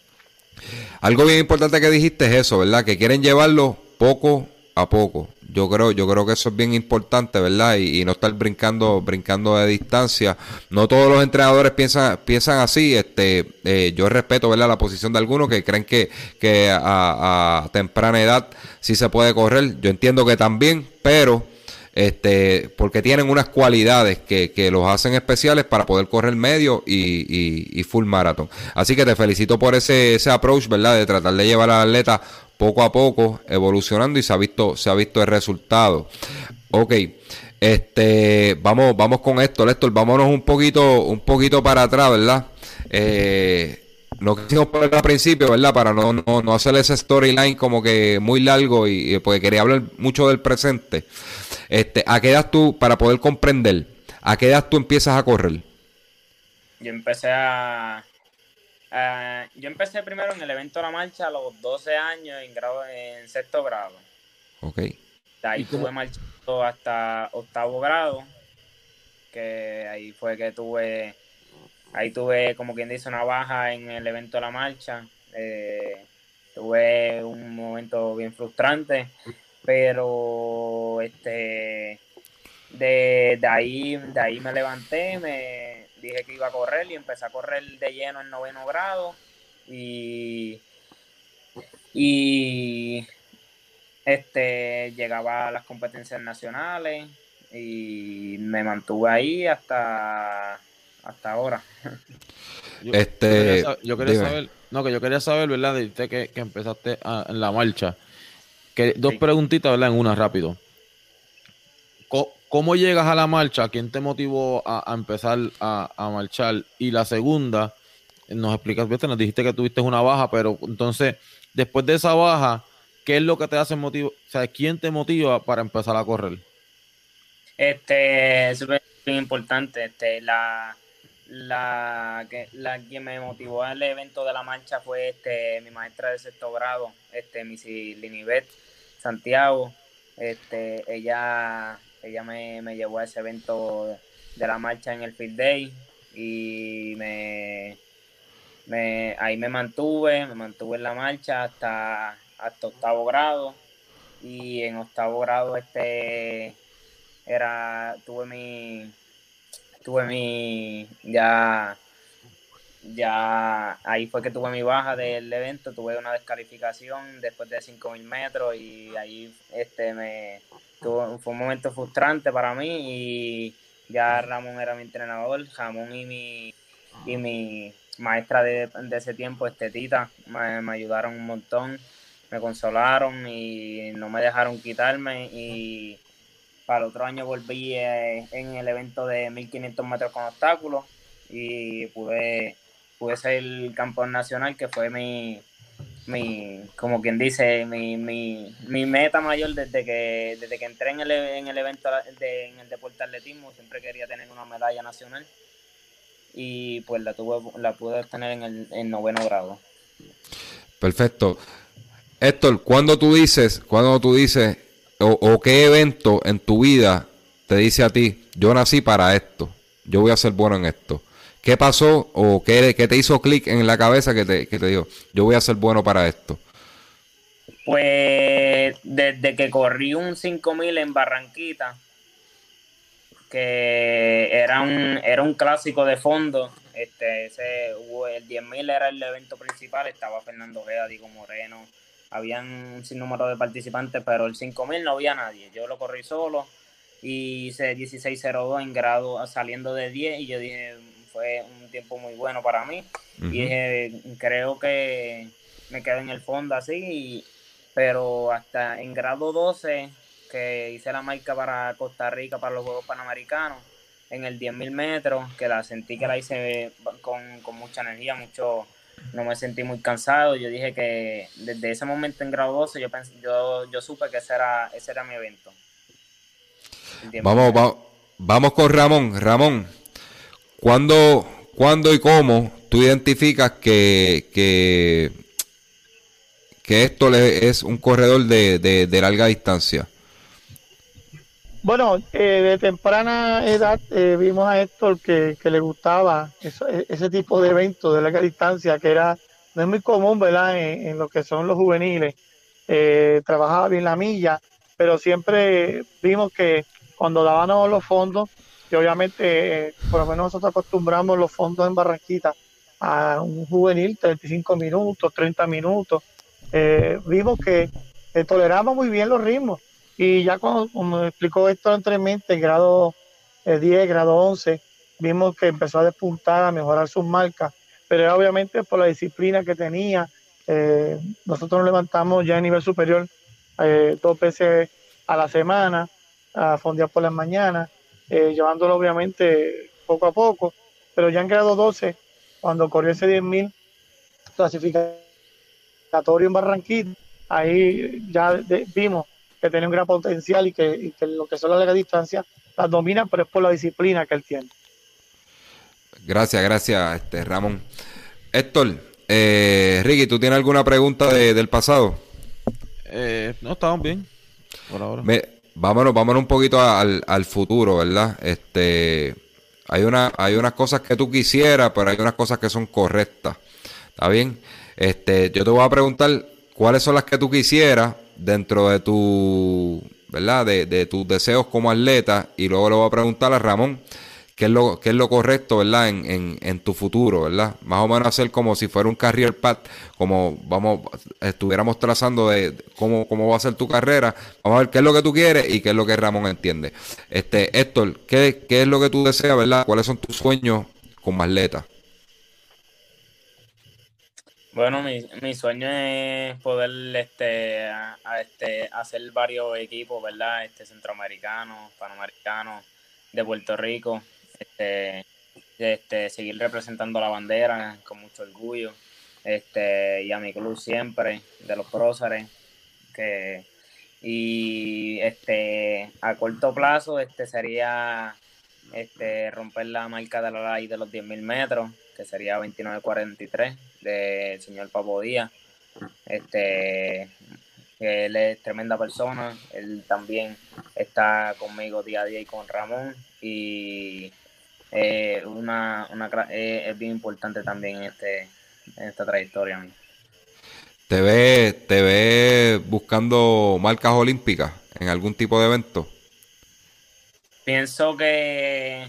Algo bien importante que dijiste es eso, ¿verdad? Que quieren llevarlo poco a poco. Yo creo, yo creo que eso es bien importante, ¿verdad? Y, no estar brincando, brincando de distancia. No todos los entrenadores piensan, piensan así. Este, eh, yo respeto, ¿verdad? La posición de algunos que creen que, que a, a temprana edad sí se puede correr. Yo entiendo que también, pero este, porque tienen unas cualidades que, que los hacen especiales para poder correr medio y, y, full marathon. Así que te felicito por ese, ese approach, ¿verdad? De tratar de llevar al atleta poco a poco evolucionando y se ha visto, se ha visto el resultado. Ok. Este, vamos, vamos con esto, Lester, vámonos un poquito, un poquito para atrás, ¿verdad? Eh, no quisimos poner al principio, ¿verdad? Para no, no, no hacer ese storyline como que muy largo y, porque quería hablar mucho del presente. Este, ¿A qué edad tú, para poder comprender, a qué edad tú empiezas a correr? Yo empecé a... yo empecé primero en el evento de la marcha a los 12 años en, grado, en sexto grado. Ok. De ahí estuve marchando hasta octavo grado, que ahí fue que tuve, ahí tuve como quien dice una baja en el evento de la marcha. Eh, tuve un momento bien frustrante pero este de, ahí de ahí me levanté me dije que iba a correr y empecé a correr de lleno en noveno grado y y este llegaba a las competencias nacionales y me mantuve ahí hasta hasta ahora. [LAUGHS] Este yo quería, saber no que yo quería saber verdad de que, que empezaste en la marcha dos preguntitas, ¿verdad? En una, rápido. ¿Cómo, llegas a la marcha? ¿Quién te motivó a, empezar a, marchar? Y la segunda, nos explicas, ¿viste? nos dijiste que tuviste una baja, pero entonces, después de esa baja, ¿qué es lo que te hace motivo? O sea, ¿quién te motiva para empezar a correr? Este, es súper importante. Este, la, la que la quien me motivó al evento de la marcha fue este mi maestra de sexto grado, este Missy Linibet Santiago. Este, ella, ella me, llevó a ese evento de la marcha en el Field Day y me, me, ahí me mantuve, me mantuve en la marcha hasta, hasta octavo grado y en octavo grado este era tuve mi tuve mi ya ya ahí fue que tuve mi baja del evento, tuve una descalificación después de 5.000 metros y ahí este me fue un momento frustrante para mí y ya Ramón era mi entrenador, Ramón y mi, y mi maestra de, ese tiempo, este Tita, me, ayudaron un montón, me consolaron y no me dejaron quitarme y para otro año volví eh, en el evento de 1500 metros con obstáculos y pude pude ser el campeón nacional, que fue mi, mi como quien dice, mi, mi, mi meta mayor desde que, desde que entré en el, en el evento de, en el deporte atletismo, siempre quería tener una medalla nacional y pues la tuve, la pude obtener en el noveno grado. Perfecto. Héctor, cuando tú dices, cuando tú dices, o, o qué evento en tu vida te dice a ti, yo nací para esto, yo voy a ser bueno en esto? ¿Qué pasó o qué, te hizo clic en la cabeza que te, que te dijo, yo voy a ser bueno para esto? Pues desde que corrí un 5000 en Barranquita, que era un, era un clásico de fondo, este, ese, el 10.000 era el evento principal, estaba Fernando Vega, Diego Moreno, habían un sinnúmero de participantes, pero el 5000 no había nadie, yo lo corrí solo y hice 16.02 en grado saliendo de 10 y yo dije, fue un tiempo muy bueno para mí. Y creo que me quedé en el fondo así, pero hasta en grado 12, que hice la marca para Costa Rica, para los Juegos Panamericanos, en el 10.000 metros, que la sentí que la hice con, mucha energía, mucho no me sentí muy cansado. Yo dije que desde ese momento en grado 12 yo, pensé, yo, yo supe que ese era, ese era mi evento. Vamos, vamos, vamos con Ramón. Ramón, ¿Cuándo, ¿Cuándo y cómo tú identificas que, que, esto es un corredor de, larga distancia? Bueno, eh, de temprana edad eh, vimos a Héctor que, le gustaba ese tipo de eventos de larga distancia, que era no es muy común, ¿verdad? En, lo que son los juveniles. Eh, trabajaba bien la milla pero siempre vimos que cuando dábamos los fondos, que obviamente por lo menos nosotros acostumbramos los fondos en Barranquita a un juvenil 35 minutos, 30 minutos, eh, vimos que toleramos muy bien los ritmos. Y ya como, como explicó esto anteriormente, en grado 10, eh, grado 11, vimos que empezó a despuntar, a mejorar sus marcas, pero obviamente por la disciplina que tenía, eh, nosotros nos levantamos ya a nivel superior dos veces a la semana, a fondear por las mañanas, llevándolo obviamente poco a poco, pero ya en grado 12, cuando corrió ese 10.000 clasificatorio en Barranquilla, ahí ya vimos que tiene un gran potencial y que, lo que son las largas distancias las domina, pero es por la disciplina que él tiene. Gracias, gracias, este Ramón. Héctor, eh, Ricky, ¿tú tienes alguna pregunta del pasado? Eh, no, estamos bien, por ahora. Vámonos, vámonos un poquito al, futuro, ¿verdad? Este, hay, una, hay unas cosas que tú quisieras, pero hay unas cosas que son correctas. ¿Está bien? Este, yo te voy a preguntar cuáles son las que tú quisieras dentro de tu, ¿verdad? De, de tus deseos como atleta y luego le voy a preguntar a Ramón qué es lo, qué es lo correcto, ¿verdad? En, en, en, tu futuro, ¿verdad? Más o menos hacer como si fuera un career path, como vamos, estuviéramos trazando de cómo, cómo va a ser tu carrera. Vamos a ver qué es lo que tú quieres y qué es lo que Ramón entiende. Este, Héctor, ¿qué, qué es lo que tú deseas, ¿verdad? ¿Cuáles son tus sueños como atleta? Bueno, mi, mi sueño es poder este, este, hacer varios equipos, ¿verdad? Este, centroamericanos, panamericanos, de Puerto Rico, este, este, seguir representando la bandera con mucho orgullo, este, y a mi club siempre, de los próceres, que y este a corto plazo este sería este romper la marca de la ley de los 10.000 metros, que sería 29.43 del señor Papo Díaz. Este, él es tremenda persona, él también está conmigo día a día y con Ramón y eh, una, una eh, es bien importante también en, este, en esta trayectoria. ¿Te ves te ve buscando marcas olímpicas en algún tipo de evento? Pienso que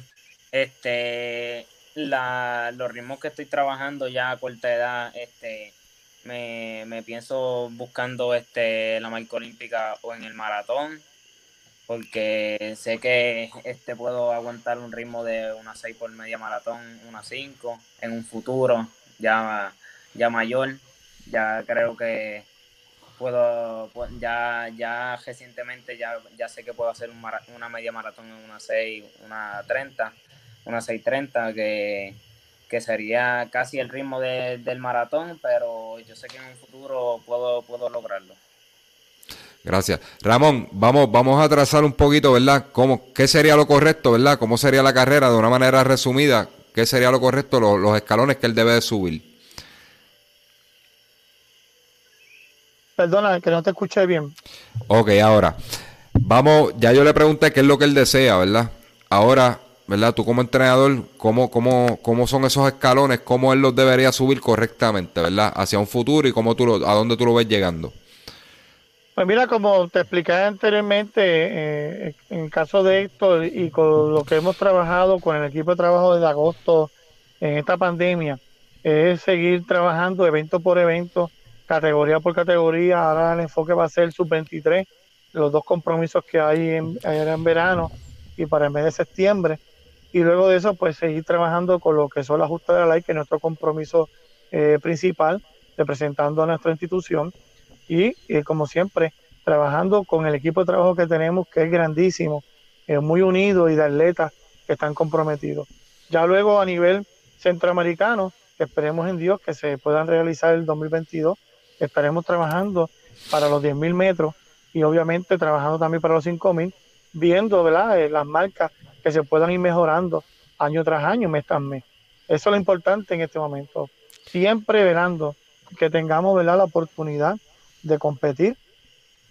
este la, los ritmos que estoy trabajando ya a corta edad, este, me, me pienso buscando este, la marca olímpica o en el maratón, porque sé que este, puedo aguantar un ritmo de una 6 por media maratón, una 5 en un futuro ya, ya mayor. Ya creo que puedo, ya, ya recientemente ya, ya sé que puedo hacer una media maratón en una 6, una 30 una 6.30 que, que sería casi el ritmo del maratón, pero yo sé que en un futuro puedo, puedo lograrlo. Gracias. Ramón, vamos, vamos a trazar un poquito, ¿verdad? ¿Cómo, ¿Qué sería lo correcto, ¿verdad? ¿Cómo sería la carrera de una manera resumida? ¿Qué sería lo correcto, los, escalones que él debe de subir? Perdona, que no te escuché bien. Ok, ahora, vamos, ya yo le pregunté qué es lo que él desea, ¿verdad? Ahora, ¿verdad? Tú como entrenador, ¿cómo, cómo, cómo son esos escalones? ¿Cómo él los debería subir correctamente, ¿verdad? Hacia un futuro y cómo tú a dónde tú lo ves llegando. Pues mira, como te expliqué anteriormente, eh, en el caso de esto y con lo que hemos trabajado con el equipo de trabajo desde agosto en esta pandemia, es seguir trabajando evento por evento, categoría por categoría. Ahora el enfoque va a ser sub-23, los dos compromisos que hay en, en verano y para el mes de septiembre y luego de eso pues seguir trabajando con lo que son las justas de la ley, que es nuestro compromiso eh, principal, representando a nuestra institución y eh, como siempre trabajando con el equipo de trabajo que tenemos que es grandísimo, es muy unido y de atletas que están comprometidos. Ya luego a nivel centroamericano, esperemos en Dios que se puedan realizar el 2022, estaremos trabajando para los 10.000 metros y obviamente trabajando también para los 5.000, viendo ¿verdad? Eh, las marcas que se puedan ir mejorando año tras año, mes tras mes. Eso es lo importante en este momento. Siempre velando que tengamos ¿verdad? la oportunidad de competir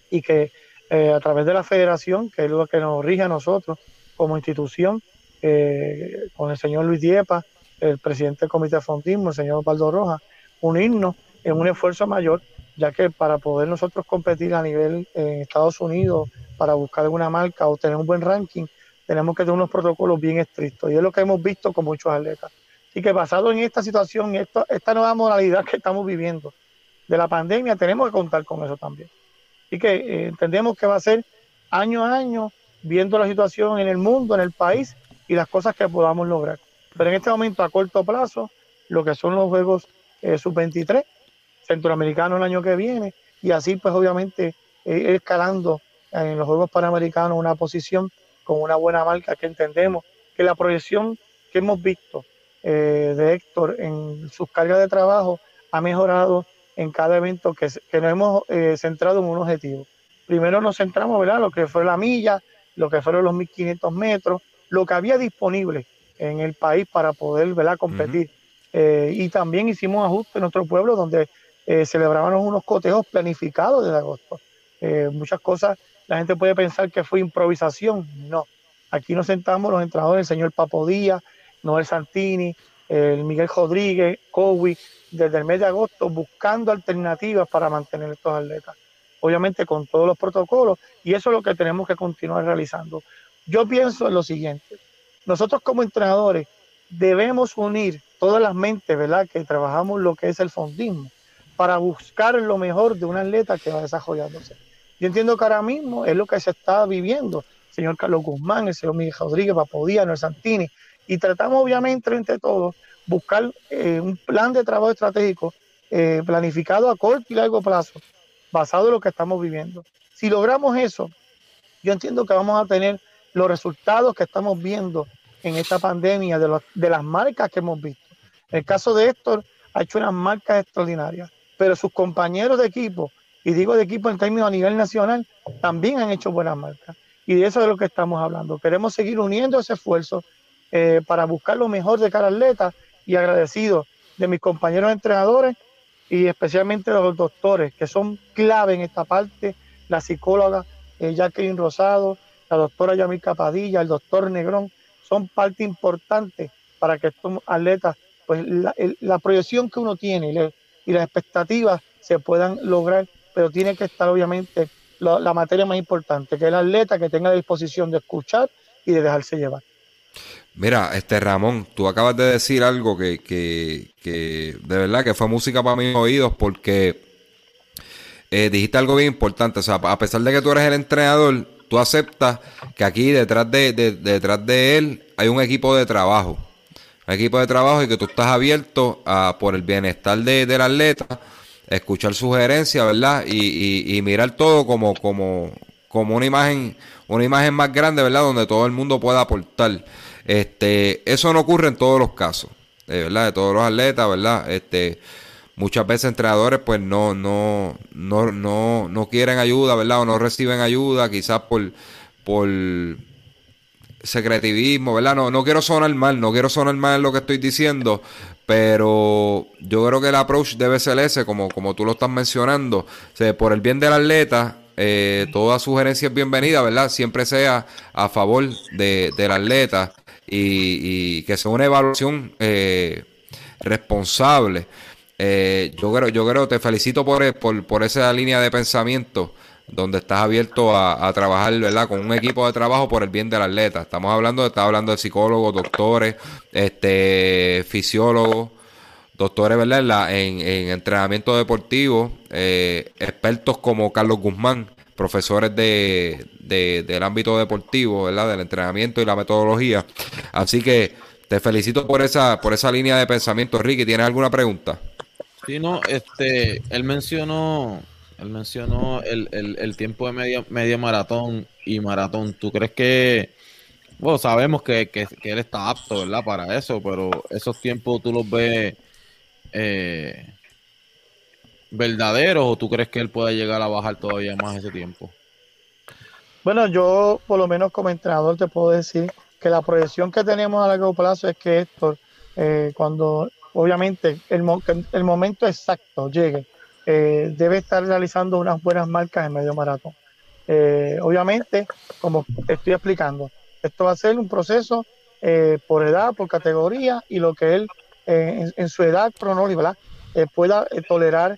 y que eh, a través de la federación, que es lo que nos rige a nosotros como institución, eh, con el señor Luis Diepa, el presidente del Comité de Fondismo, el señor Osvaldo Rojas, unirnos en un esfuerzo mayor, ya que para poder nosotros competir a nivel en Estados Unidos para buscar alguna marca o tener un buen ranking, tenemos que tener unos protocolos bien estrictos. Y es lo que hemos visto con muchos atletas. Así que basado en esta situación, esta, esta nueva modalidad que estamos viviendo de la pandemia, tenemos que contar con eso también. Así que eh, entendemos que va a ser año a año viendo la situación en el mundo, en el país y las cosas que podamos lograr. Pero en este momento, a corto plazo, lo que son los Juegos eh, Sub-23, Centroamericano el año que viene, y así pues obviamente ir escalando en los Juegos Panamericanos una posición con una buena marca que entendemos que la proyección que hemos visto eh, de Héctor en sus cargas de trabajo ha mejorado en cada evento que, que nos hemos eh, centrado en un objetivo. Primero nos centramos, ¿verdad? Lo que fue la milla, lo que fueron los 1500 metros, lo que había disponible en el país para poder, ¿verdad? Competir. Eh, y también hicimos ajustes en nuestro pueblo donde eh, celebrábamos unos cotejos planificados desde agosto. muchas cosas, la gente puede pensar que fue improvisación. No. Aquí nos sentamos los entrenadores, el señor Papodía, Noel Santini, el Miguel Rodríguez, Cowi, desde el mes de agosto buscando alternativas para mantener estos atletas. Obviamente con todos los protocolos y eso es lo que tenemos que continuar realizando. Yo pienso en lo siguiente, nosotros como entrenadores debemos unir todas las mentes, ¿verdad? Que trabajamos lo que es el fondismo para buscar lo mejor de un atleta que va desarrollándose. Yo entiendo que ahora mismo es lo que se está viviendo. El señor Carlos Guzmán, el señor Miguel Rodríguez, Papodía, Noel Santini, y tratamos obviamente entre todos buscar eh, un plan de trabajo estratégico eh, planificado a corto y largo plazo, basado en lo que estamos viviendo. Si logramos eso, yo entiendo que vamos a tener los resultados que estamos viendo en esta pandemia de, de las marcas que hemos visto. El caso de Héctor, ha hecho unas marcas extraordinarias, pero sus compañeros de equipo, y digo de equipo en términos a nivel nacional, también han hecho buenas marcas. Y de eso es de lo que estamos hablando. Queremos seguir uniendo ese esfuerzo eh, para buscar lo mejor de cada atleta y agradecido de mis compañeros entrenadores y especialmente de los doctores que son clave en esta parte, la psicóloga eh, Jacqueline Rosado, la doctora Yamil Capadilla, el doctor Negrón, son parte importante para que estos atletas, pues la, proyección que uno tiene y, las expectativas se puedan lograr, pero tiene que estar obviamente la, la materia más importante, que es el atleta que tenga la disposición de escuchar y de dejarse llevar. Mira, este Ramón, tú acabas de decir algo que, que, que de verdad que fue música para mis oídos porque eh, dijiste algo bien importante. O sea, a pesar de que tú eres el entrenador, tú aceptas que aquí detrás de, detrás de él hay un equipo de trabajo. Un equipo de trabajo y que tú estás abierto a, por el bienestar de, del atleta, escuchar sugerencias, ¿verdad? Y, y, y mirar todo como, como, como una imagen, una imagen más grande, ¿verdad? Donde todo el mundo pueda aportar. Este, eso no ocurre en todos los casos, eh, ¿verdad? De todos los atletas, ¿verdad? Este, muchas veces entrenadores pues no, no, no, no, no quieren ayuda, ¿verdad? O no reciben ayuda, quizás por, por secretivismo, ¿verdad? No, no quiero sonar mal, no quiero sonar mal en lo que estoy diciendo, pero yo creo que el approach debe ser ese, como, como tú lo estás mencionando, por el bien del atleta, eh, toda sugerencia es bienvenida, ¿verdad? Siempre sea a favor de, del atleta y, que sea una evaluación eh, responsable. Eh, yo creo, yo creo, te felicito por, por, esa línea de pensamiento donde estás abierto a, trabajar, ¿verdad? Con un equipo de trabajo por el bien del atleta. Estamos hablando, estás hablando de psicólogos, doctores, este, fisiólogos, doctores, ¿verdad? En, en, entrenamiento deportivo, eh, expertos como Carlos Guzmán, profesores de, del ámbito deportivo, ¿verdad? Del entrenamiento y la metodología. Así que te felicito por esa, por esa línea de pensamiento, Ricky. ¿Tienes alguna pregunta? Sí, no, este, él mencionó, él mencionó el, el, tiempo de media, media maratón y maratón. ¿Tú crees que, bueno, sabemos que, que, que, él está apto, ¿verdad? Para eso, pero esos tiempos tú los ves eh, verdaderos o tú crees que él pueda llegar a bajar todavía más ese tiempo? Bueno, yo por lo menos como entrenador te puedo decir que la proyección que tenemos a largo plazo es que Héctor, eh, cuando obviamente el, el, momento exacto llegue, eh, debe estar realizando unas buenas marcas en medio maratón. Eh, obviamente, como estoy explicando, esto va a ser un proceso por edad, por categoría y lo que él en, su edad cronológica pueda tolerar.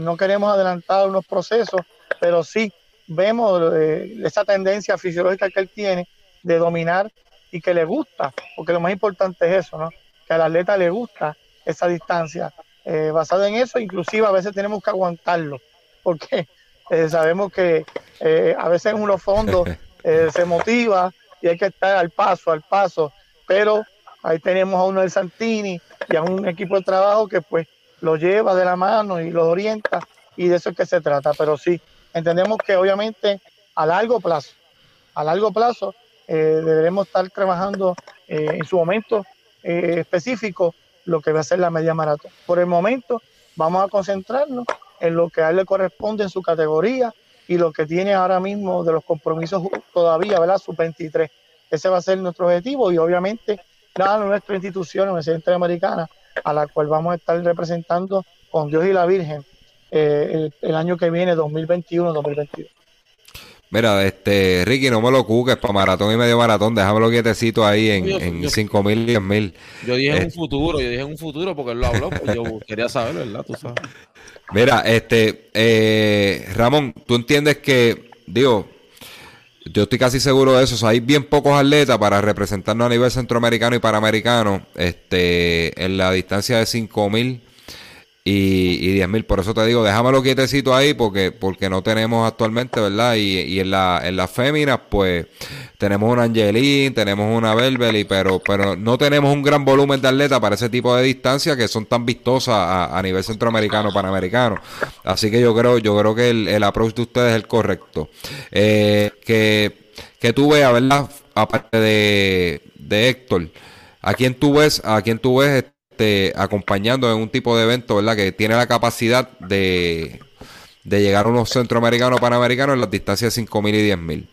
no queremos adelantar unos procesos, pero sí vemos eh, esa tendencia fisiológica que él tiene de dominar y que le gusta, porque lo más importante es eso, ¿no? Que al atleta le gusta esa distancia. Eh, basado en eso, inclusive a veces tenemos que aguantarlo, porque eh, sabemos que eh, a veces en unos fondos [LAUGHS] se motiva y hay que estar al paso, al paso, pero ahí tenemos a uno del Santini y a un equipo de trabajo que pues lo lleva de la mano y lo orienta y de eso es que se trata, pero sí, entendemos que obviamente a largo plazo, a largo plazo eh, deberemos estar trabajando eh, en su momento eh, específico lo que va a ser la media maratón. Por el momento vamos a concentrarnos en lo que a él le corresponde en su categoría y lo que tiene ahora mismo de los compromisos todavía, ¿verdad? Sub 23. Ese va a ser nuestro objetivo y obviamente nada, nuestra institución, la Universidad Interamericana, a la cual vamos a estar representando con Dios y la Virgen el, el año que viene, 2021-2022. Mira, este, Ricky, no me lo cuques para maratón y medio maratón, déjamelo quietecito ahí en, en 5 mil y 10 mil. Yo dije en un futuro, yo dije en un futuro porque él lo habló, pues yo quería saber, ¿verdad? Tú sabes. Mira, este, eh, Ramón, tú entiendes que, digo, yo estoy casi seguro de eso, o sea, hay bien pocos atletas para representarnos a nivel centroamericano y panamericano, este, en la distancia de 5 mil y, y 10 mil. Por eso te digo, déjamelo quietecito ahí porque, porque no tenemos actualmente, ¿verdad? Y, y en la, en las féminas, pues, tenemos una Angelín, tenemos una Belbeli, pero, pero no tenemos un gran volumen de atletas para ese tipo de distancias que son tan vistosas a, a nivel centroamericano, panamericano. Así que yo creo, yo creo que el, el approach de ustedes es el correcto. Eh, que, que tú veas, ¿verdad? Aparte de, de Héctor, ¿a quién tú ves, a quién tú ves este, acompañando en un tipo de evento, ¿verdad? Que tiene la capacidad de, de llegar a unos centroamericanos panamericanos en las distancias de 5.000 y 10.000.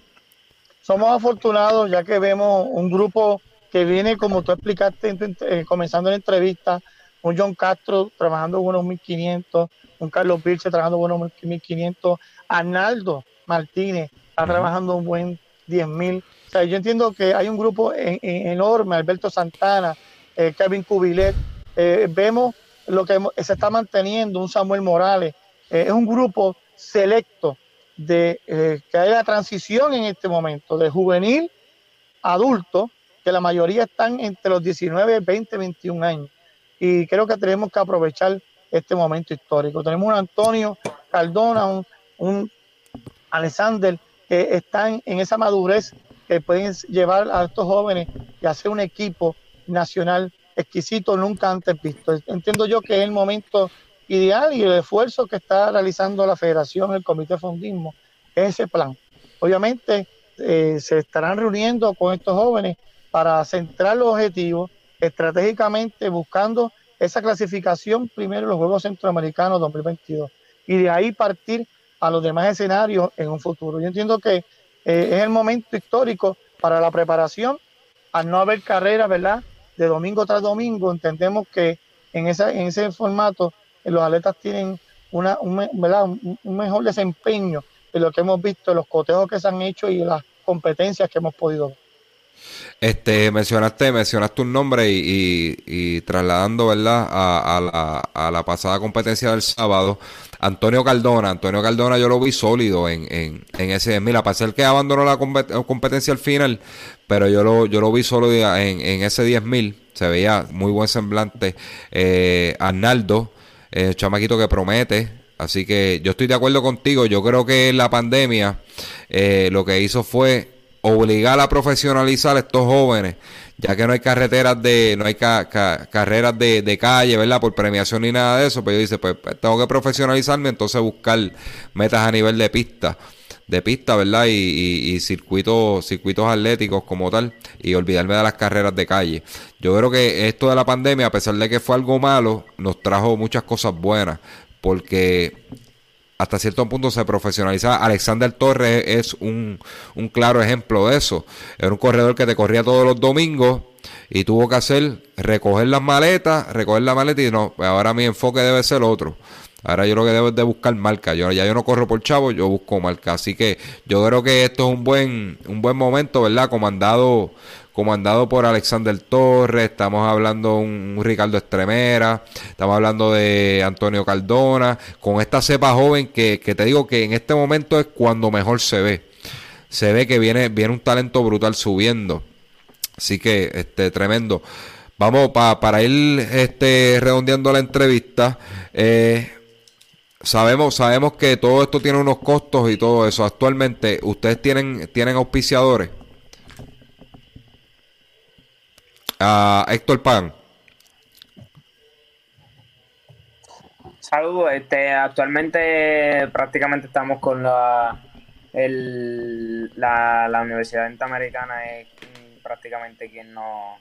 Somos afortunados ya que vemos un grupo que viene, como tú explicaste, eh, comenzando la entrevista, un John Castro trabajando unos 1.500, un Carlos Pirce trabajando unos 1.500, Arnaldo Martínez está trabajando un buen 10.000. O sea, yo entiendo que hay un grupo en, en, enorme, Alberto Santana, eh, Kevin Cubilet, eh, vemos lo que se está manteniendo, un Samuel Morales, eh, es un grupo selecto de que hay la transición en este momento de juvenil a adulto, que la mayoría están entre los 19, 20, 21 años. Y creo que tenemos que aprovechar este momento histórico. Tenemos un Antonio Cardona, un, un Alexander, que están en esa madurez que pueden llevar a estos jóvenes y hacer un equipo nacional exquisito nunca antes visto. Entiendo yo que es el momento ideal y el esfuerzo que está realizando la federación, el comité de fondismo, es ese plan. Obviamente eh, se estarán reuniendo con estos jóvenes para centrar los objetivos estratégicamente buscando esa clasificación primero en los Juegos Centroamericanos 2022 y de ahí partir a los demás escenarios en un futuro. Yo entiendo que eh, es el momento histórico para la preparación, al no haber carrera, ¿verdad? De domingo tras domingo, entendemos que en, esa, en ese formato eh, los atletas tienen una, un. Un, un, mejor desempeño de lo que hemos visto, los cotejos que se han hecho y las competencias que hemos podido ver. Este, mencionaste, mencionaste un nombre y, y, y trasladando, ¿verdad? A, a, la, a, la, pasada competencia del sábado, Antonio Cardona. Antonio Cardona yo lo vi sólido en, en, en ese. Mira, para ser que abandonó la competencia al final, pero yo lo, yo lo vi solo en, en ese 10.000. Se veía muy buen semblante. Eh, Arnaldo, eh, chamaquito que promete. Así que yo estoy de acuerdo contigo. Yo creo que la pandemia eh, lo que hizo fue obligar a profesionalizar a estos jóvenes, ya que no hay carreteras de, no hay ca, ca, carreras de, de, calle, ¿verdad? Por premiación ni nada de eso, pues yo dice, pues tengo que profesionalizarme, entonces buscar metas a nivel de pista, de pista, ¿verdad? Y, y, y circuitos, circuitos atléticos como tal, y olvidarme de las carreras de calle. Yo creo que esto de la pandemia, a pesar de que fue algo malo, nos trajo muchas cosas buenas, porque hasta cierto punto se profesionaliza. Alexander Torres es un, un, claro ejemplo de eso. Era un corredor que te corría todos los domingos y tuvo que hacer recoger las maletas, recoger la maleta y no, ahora mi enfoque debe ser otro. Ahora yo lo que debo es de buscar marca. Yo ya yo no corro por chavo, yo busco marca. Así que yo creo que esto es un buen un buen momento, ¿verdad? Comandado comandado por Alexander Torres, estamos hablando un, un Ricardo Estremera, estamos hablando de Antonio Cardona, con esta cepa joven que, que te digo que en este momento es cuando mejor se ve. Se ve que viene, viene un talento brutal subiendo. Así que, este, tremendo. Vamos para ir este, redondeando la entrevista. Eh, sabemos, sabemos que todo esto tiene unos costos y todo eso. Actualmente, ¿ustedes tienen, tienen auspiciadores? A Héctor Pan. Saludos, este, actualmente prácticamente estamos con la, el, la, la Universidad Interamericana es prácticamente quien no,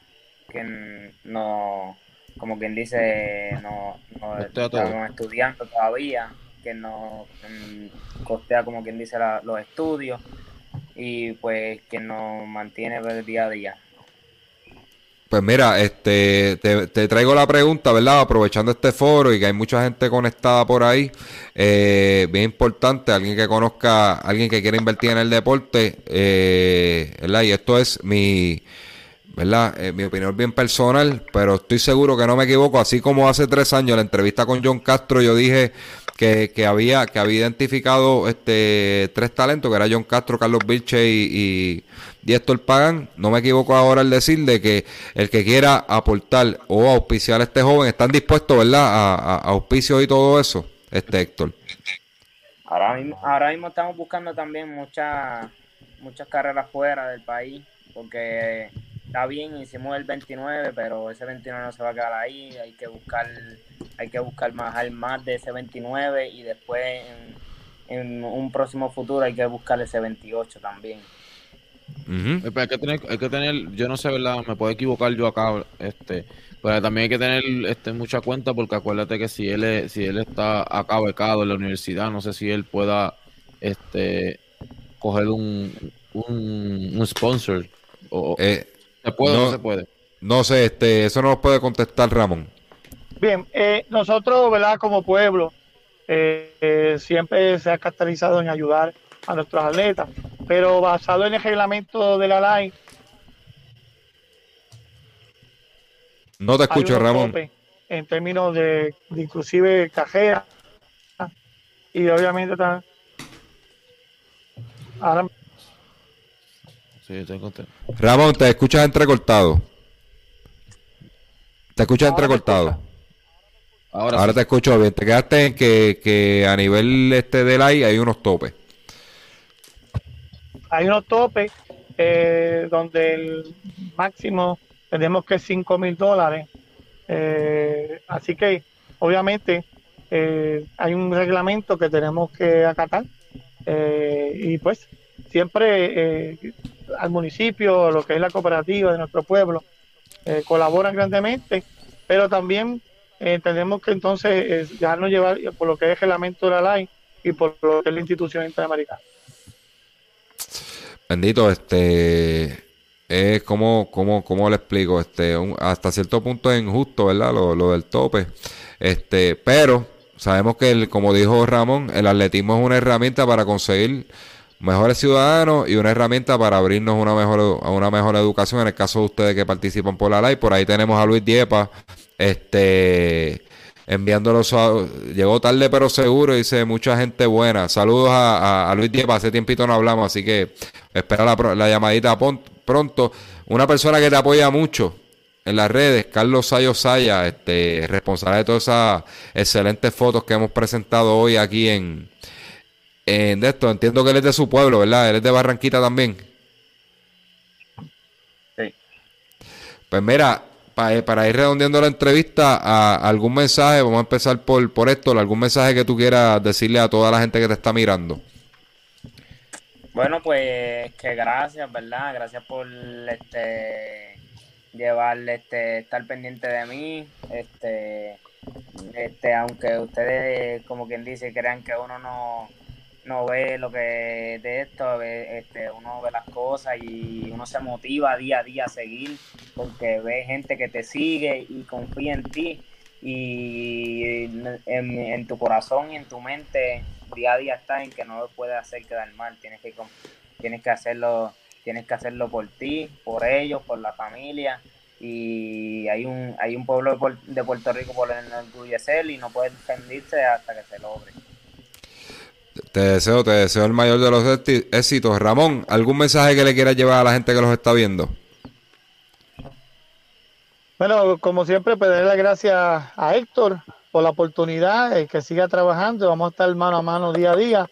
quien no, como quien dice, no, no estamos estudiando todavía, que no costea como quien dice los estudios y pues que nos mantiene el día a día. Pues mira, este, te, traigo la pregunta, ¿verdad? Aprovechando este foro y que hay mucha gente conectada por ahí, eh, bien importante, alguien que conozca, alguien que quiera invertir en el deporte, eh, ¿verdad? Y esto es mi, ¿verdad? Eh, mi opinión bien personal, pero estoy seguro que no me equivoco, así como hace tres años la entrevista con John Castro, yo dije que, que había, que había identificado este tres talentos, que era John Castro, Carlos Vilche y y Héctor Pagan, no me equivoco ahora al decir de que el que quiera aportar o auspiciar a este joven, están dispuestos, ¿verdad? A, auspicios y todo eso, este Héctor. Ahora mismo, ahora mismo estamos buscando también muchas muchas carreras fuera del país, porque está bien, hicimos el 29, pero ese 29 no se va a quedar ahí, hay que buscar, hay que buscar más, más de ese 29 y después en, en un próximo futuro hay que buscar ese 28 también. Eh, hay, que tener, hay que tener, yo no sé, ¿verdad? Me puedo equivocar yo acá, este, pero también hay que tener este, mucha cuenta porque acuérdate que si él si él está acá becado en la universidad, no sé si él pueda este coger un, un, sponsor o eh, se puede no, o no se puede. No sé, este, eso no nos puede contestar Ramón. Bien, eh, nosotros, ¿verdad? Como pueblo, siempre se ha caracterizado en ayudar a nuestros atletas pero basado en el reglamento de la LAI. No te escucho, Ramón. En términos de, inclusive cajera y obviamente está ahora sí, estoy contento. Ramón, te escuchas entrecortado. Te escuchas entrecortado. Ahora, te escucho bien. Te quedaste en que, que a nivel este del AI hay unos topes hay unos topes eh, donde el máximo tenemos que 5 mil dólares. Eh, así que obviamente eh, hay un reglamento que tenemos que acatar y pues siempre al municipio, lo que es la cooperativa de nuestro pueblo, colaboran grandemente, pero también tenemos que entonces ya no llevar por lo que es el reglamento de la ley y por lo que es la institución interamericana. Bendito, este es como, como, como le explico, este, hasta cierto punto es injusto, ¿verdad? Lo, lo, del tope. Este, pero sabemos que el, como dijo Ramón, el atletismo es una herramienta para conseguir mejores ciudadanos y una herramienta para abrirnos una mejor, una mejor educación en el caso de ustedes que participan por la ley. Por ahí tenemos a Luis Diepa, este enviándolos llegó tarde pero seguro dice mucha gente buena saludos a, a, Luis Diepa hace tiempito no hablamos así que espera la, la llamadita pronto. Una persona que te apoya mucho en las redes Carlos Sayo Saya este responsable de todas esas excelentes fotos que hemos presentado hoy aquí en en esto entiendo que él es de su pueblo verdad él es de Barranquita también sí pues mira eh, para, ir redondeando la entrevista, a, algún mensaje, vamos a empezar por, por esto, algún mensaje que tú quieras decirle a toda la gente que te está mirando. Bueno, pues que gracias, ¿verdad? Gracias por este llevarle este estar pendiente de mí, este este aunque ustedes como quien dice crean que uno no no ve lo que de esto, este, uno ve las cosas y uno se motiva día a día a seguir porque ve gente que te sigue y confía en ti y en, tu corazón y en tu mente día a día está en que no lo puedes hacer quedar mal, tienes que tienes que hacerlo tienes que hacerlo por ti, por ellos, por la familia y hay un hay un pueblo de Puerto Rico por enorgullecer y no puede defenderse hasta que se logre. Te deseo, te deseo el mayor de los éxitos. Ramón, ¿algún mensaje que le quieras llevar a la gente que los está viendo? Bueno, como siempre, pedirle las gracias a Héctor por la oportunidad, que siga trabajando, vamos a estar mano a mano día a día.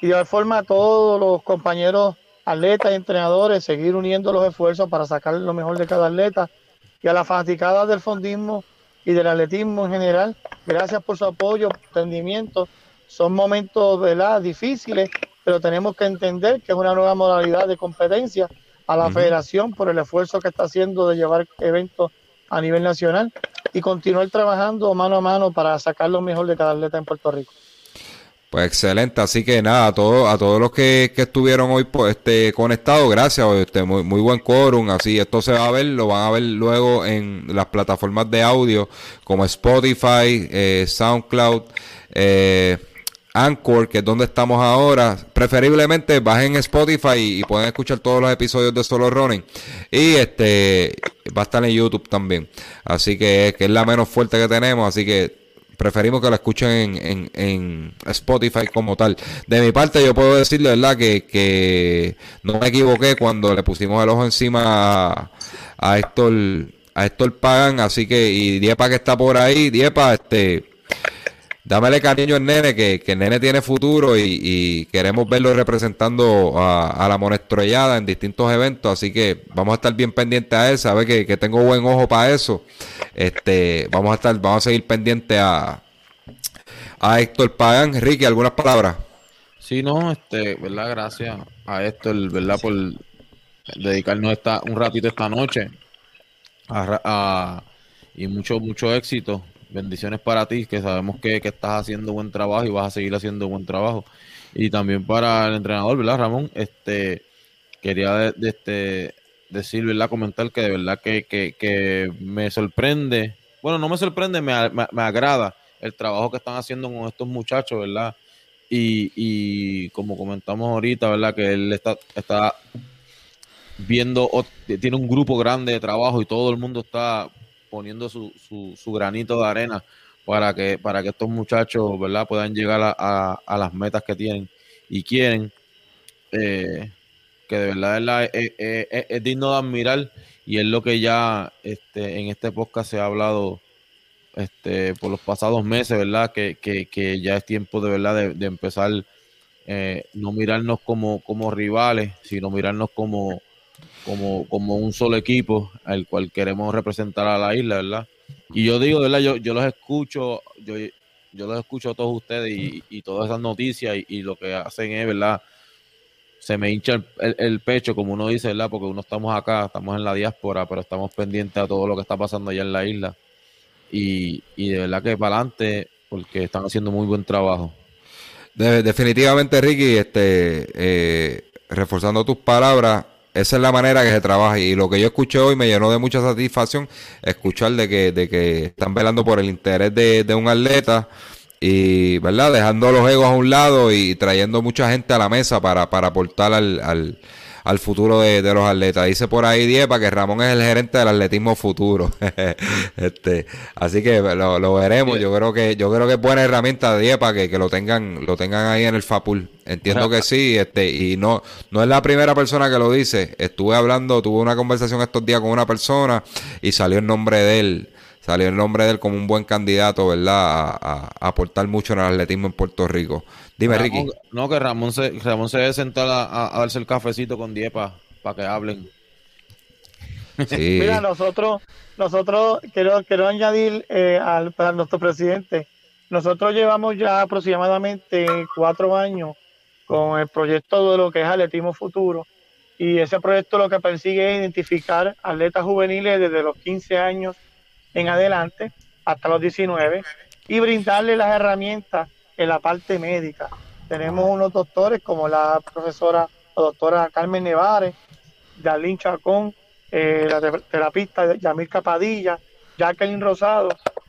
Y de forma a todos los compañeros atletas y entrenadores, seguir uniendo los esfuerzos para sacar lo mejor de cada atleta. Y a las fanaticadas del fondismo y del atletismo en general, gracias por su apoyo, entendimiento. Son momentos ¿verdad? difíciles, pero tenemos que entender que es una nueva modalidad de competencia a la federación por el esfuerzo que está haciendo de llevar eventos a nivel nacional y continuar trabajando mano a mano para sacar lo mejor de cada atleta en Puerto Rico. Pues excelente, así que nada, a todos, a todos los que, estuvieron hoy pues, este, conectados, gracias, este, muy, muy buen quórum, así esto se va a ver, lo van a ver luego en las plataformas de audio como Spotify, eh, SoundCloud, eh, Anchor, que es donde estamos ahora. Preferiblemente bajen Spotify y, pueden escuchar todos los episodios de Solo Running. Y este va a estar en YouTube también. Así que, que es la menos fuerte que tenemos. Así que preferimos que la escuchen en, en, Spotify como tal. De mi parte, yo puedo decirle, ¿verdad?, que, que no me equivoqué cuando le pusimos el ojo encima a, a Héctor, a Héctor Pagan. Así que, y Diepa que está por ahí, Diepa, este dámele cariño al nene, que, el nene tiene futuro y, queremos verlo representando a, la monestrellada en distintos eventos, así que vamos a estar bien pendientes a él, sabe que, que tengo buen ojo para eso. Este, vamos a estar, vamos a seguir pendientes a, a Héctor Pagan. Ricky, ¿algunas palabras? Sí, no, este, verdad, gracias a Héctor, verdad, por dedicarnos esta, un ratito esta noche y mucho, mucho éxito bendiciones para ti, que sabemos que, estás haciendo buen trabajo y vas a seguir haciendo buen trabajo. Y también para el entrenador, ¿verdad, Ramón? Este, quería de, este, decir, ¿verdad? Comentar que de verdad que, que, me sorprende, bueno, no me sorprende, me, me, agrada el trabajo que están haciendo con estos muchachos, ¿verdad? Y, y como comentamos ahorita, ¿verdad? Que él está, está viendo, tiene un grupo grande de trabajo y todo el mundo está poniendo su, su, granito de arena para que, para que estos muchachos ¿verdad? puedan llegar a, a, las metas que tienen y quieren. Eh, que de verdad es, digno de admirar y es lo que ya este, en este podcast se ha hablado este, por los pasados meses, ¿verdad? Que, que, ya es tiempo de verdad de, empezar eh, no mirarnos como, como rivales, sino mirarnos como, como, como un solo equipo al cual queremos representar a la isla, ¿verdad? Y yo digo, ¿verdad? Yo, yo los escucho, yo, yo los escucho a todos ustedes y, todas esas noticias y, lo que hacen es, ¿verdad? Se me hincha el, pecho, como uno dice, ¿verdad? Porque uno estamos acá, estamos en la diáspora, pero estamos pendientes a todo lo que está pasando allá en la isla. Y, y de verdad que para adelante, porque están haciendo muy buen trabajo. definitivamente, Ricky, este, eh, reforzando tus palabras, esa es la manera que se trabaja y lo que yo escuché hoy me llenó de mucha satisfacción escuchar de que, de que están velando por el interés de, de un atleta y, ¿verdad? Dejando los egos a un lado y trayendo mucha gente a la mesa para, para aportar al, al al futuro de, los atletas. Dice por ahí Diepa que Ramón es el gerente del atletismo futuro. [LAUGHS] este, así que lo, veremos. Yo creo que yo creo que es buena herramienta Diepa que, que lo tengan lo tengan ahí en el Fapul. Entiendo que sí, este y no no es la primera persona que lo dice. Estuve hablando, tuve una conversación estos días con una persona y salió el nombre de él salió el nombre de él como un buen candidato, ¿verdad? A, aportar mucho en el atletismo en Puerto Rico. Dime, Ricky. No, que Ramón se, Ramón se debe sentar a, darse el cafecito con Diepa para que hablen. Sí. [LAUGHS] Mira, nosotros, nosotros quiero, quiero añadir eh, al, para nuestro presidente, nosotros llevamos ya aproximadamente cuatro años con el proyecto de lo que es Atletismo Futuro. Y ese proyecto lo que persigue es identificar atletas juveniles desde los 15 años en adelante hasta los 19 y brindarle las herramientas en la parte médica. Tenemos unos doctores como la profesora o doctora Carmen Nevares, Darlene Chacón, eh, la terapista Yamil Capadilla, Jacqueline Rosado,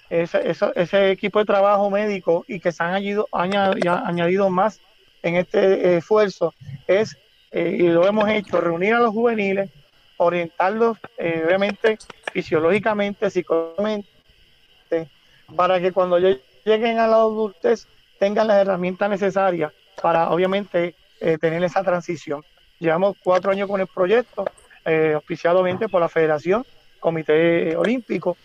ese, ese, equipo de trabajo médico y que se han añadido, añadido, más en este esfuerzo es eh, y lo hemos hecho, reunir a los juveniles, orientarlos, eh, obviamente, fisiológicamente, psicológicamente, para que cuando lleguen a la adultez tengan las herramientas necesarias para, obviamente, eh, tener esa transición. Llevamos cuatro años con el proyecto, eh, auspiciadamente por la Federación, Comité Olímpico.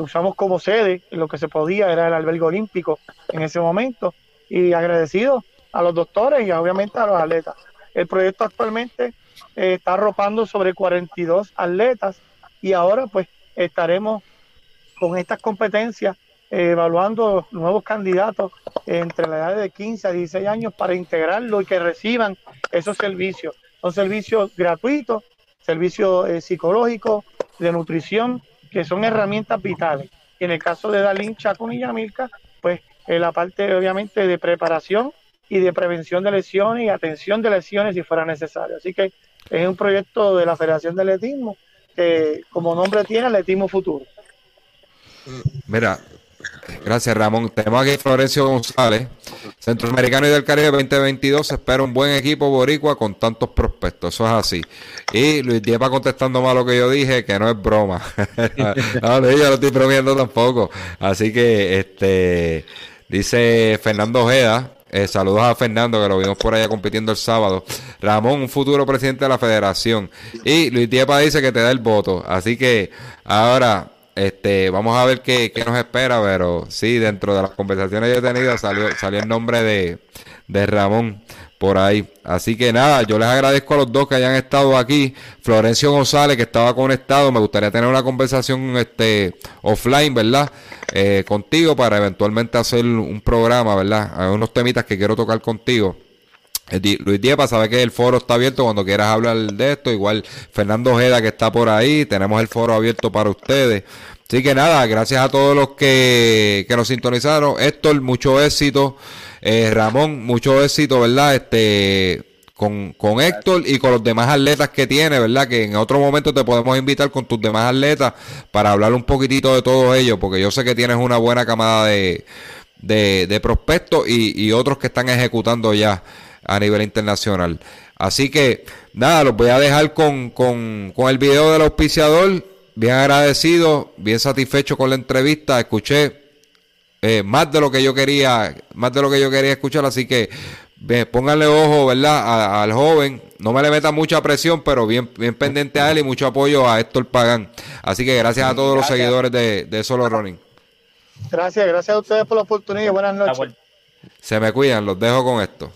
usamos como sede lo que se podía, era el albergue olímpico en ese momento, y agradecido a los doctores y obviamente a los atletas. El proyecto actualmente eh, está arropando sobre 42 atletas y ahora pues estaremos con estas competencias eh, evaluando nuevos candidatos entre la edad de 15 a 16 años para integrarlo y que reciban esos servicios. Son servicios gratuitos, servicios eh, psicológicos, de nutrición, que son herramientas vitales. Y en el caso de Dalín, Chacón y Yamilca, pues la parte obviamente de preparación y de prevención de lesiones y atención de lesiones si fuera necesario. Así que es un proyecto de la Federación de Atletismo que como nombre tiene Atletismo Futuro. Mira, gracias Ramón. Tenemos aquí Florencio González, Centroamericano y del Caribe 2022. espera un buen equipo boricua con tantos prospectos. Eso es así. Y Luis Diepa contestando más lo que yo dije, que no es broma. [LAUGHS] no, yo no estoy bromeando tampoco. Así que, este, dice Fernando Ojeda, eh, saludos a Fernando, que lo vimos por allá compitiendo el sábado. Ramón, un futuro presidente de la federación. Y Luis Diepa dice que te da el voto. Así que ahora este, vamos a ver qué, nos espera, pero sí, dentro de las conversaciones que he tenido salió, salió el nombre de, de Ramón por ahí. Así que nada, yo les agradezco a los dos que hayan estado aquí. Florencio González, que estaba conectado, me gustaría tener una conversación este offline, ¿verdad? Eh, contigo para eventualmente hacer un programa, ¿verdad? Hay unos temitas que quiero tocar contigo. Luis Diepa sabe que el foro está abierto cuando quieras hablar de esto. Igual Fernando Ojeda que está por ahí. Tenemos el foro abierto para ustedes. Así que nada, gracias a todos los que, que nos sintonizaron. Héctor, mucho éxito. Eh, Ramón, mucho éxito, ¿verdad? Este, con, con Héctor y con los demás atletas que tiene, ¿verdad? Que en otro momento te podemos invitar con tus demás atletas para hablar un poquitito de todo ello, porque yo sé que tienes una buena camada de, de, prospectos y otros que están ejecutando ya a nivel internacional. Así que, nada, los voy a dejar con, con, con el video del auspiciador. Bien agradecido, bien satisfecho con la entrevista. Escuché eh, más de lo que yo quería, más de lo que yo quería escuchar, así que pónganle ojo, ¿verdad? al joven, no me le meta mucha presión, pero bien, bien pendiente a él y mucho apoyo a Héctor Pagán. Así que gracias a todos los seguidores de, de Solo Running. Gracias, gracias a ustedes por la oportunidad. Buenas noches. Se me cuidan, los dejo con esto.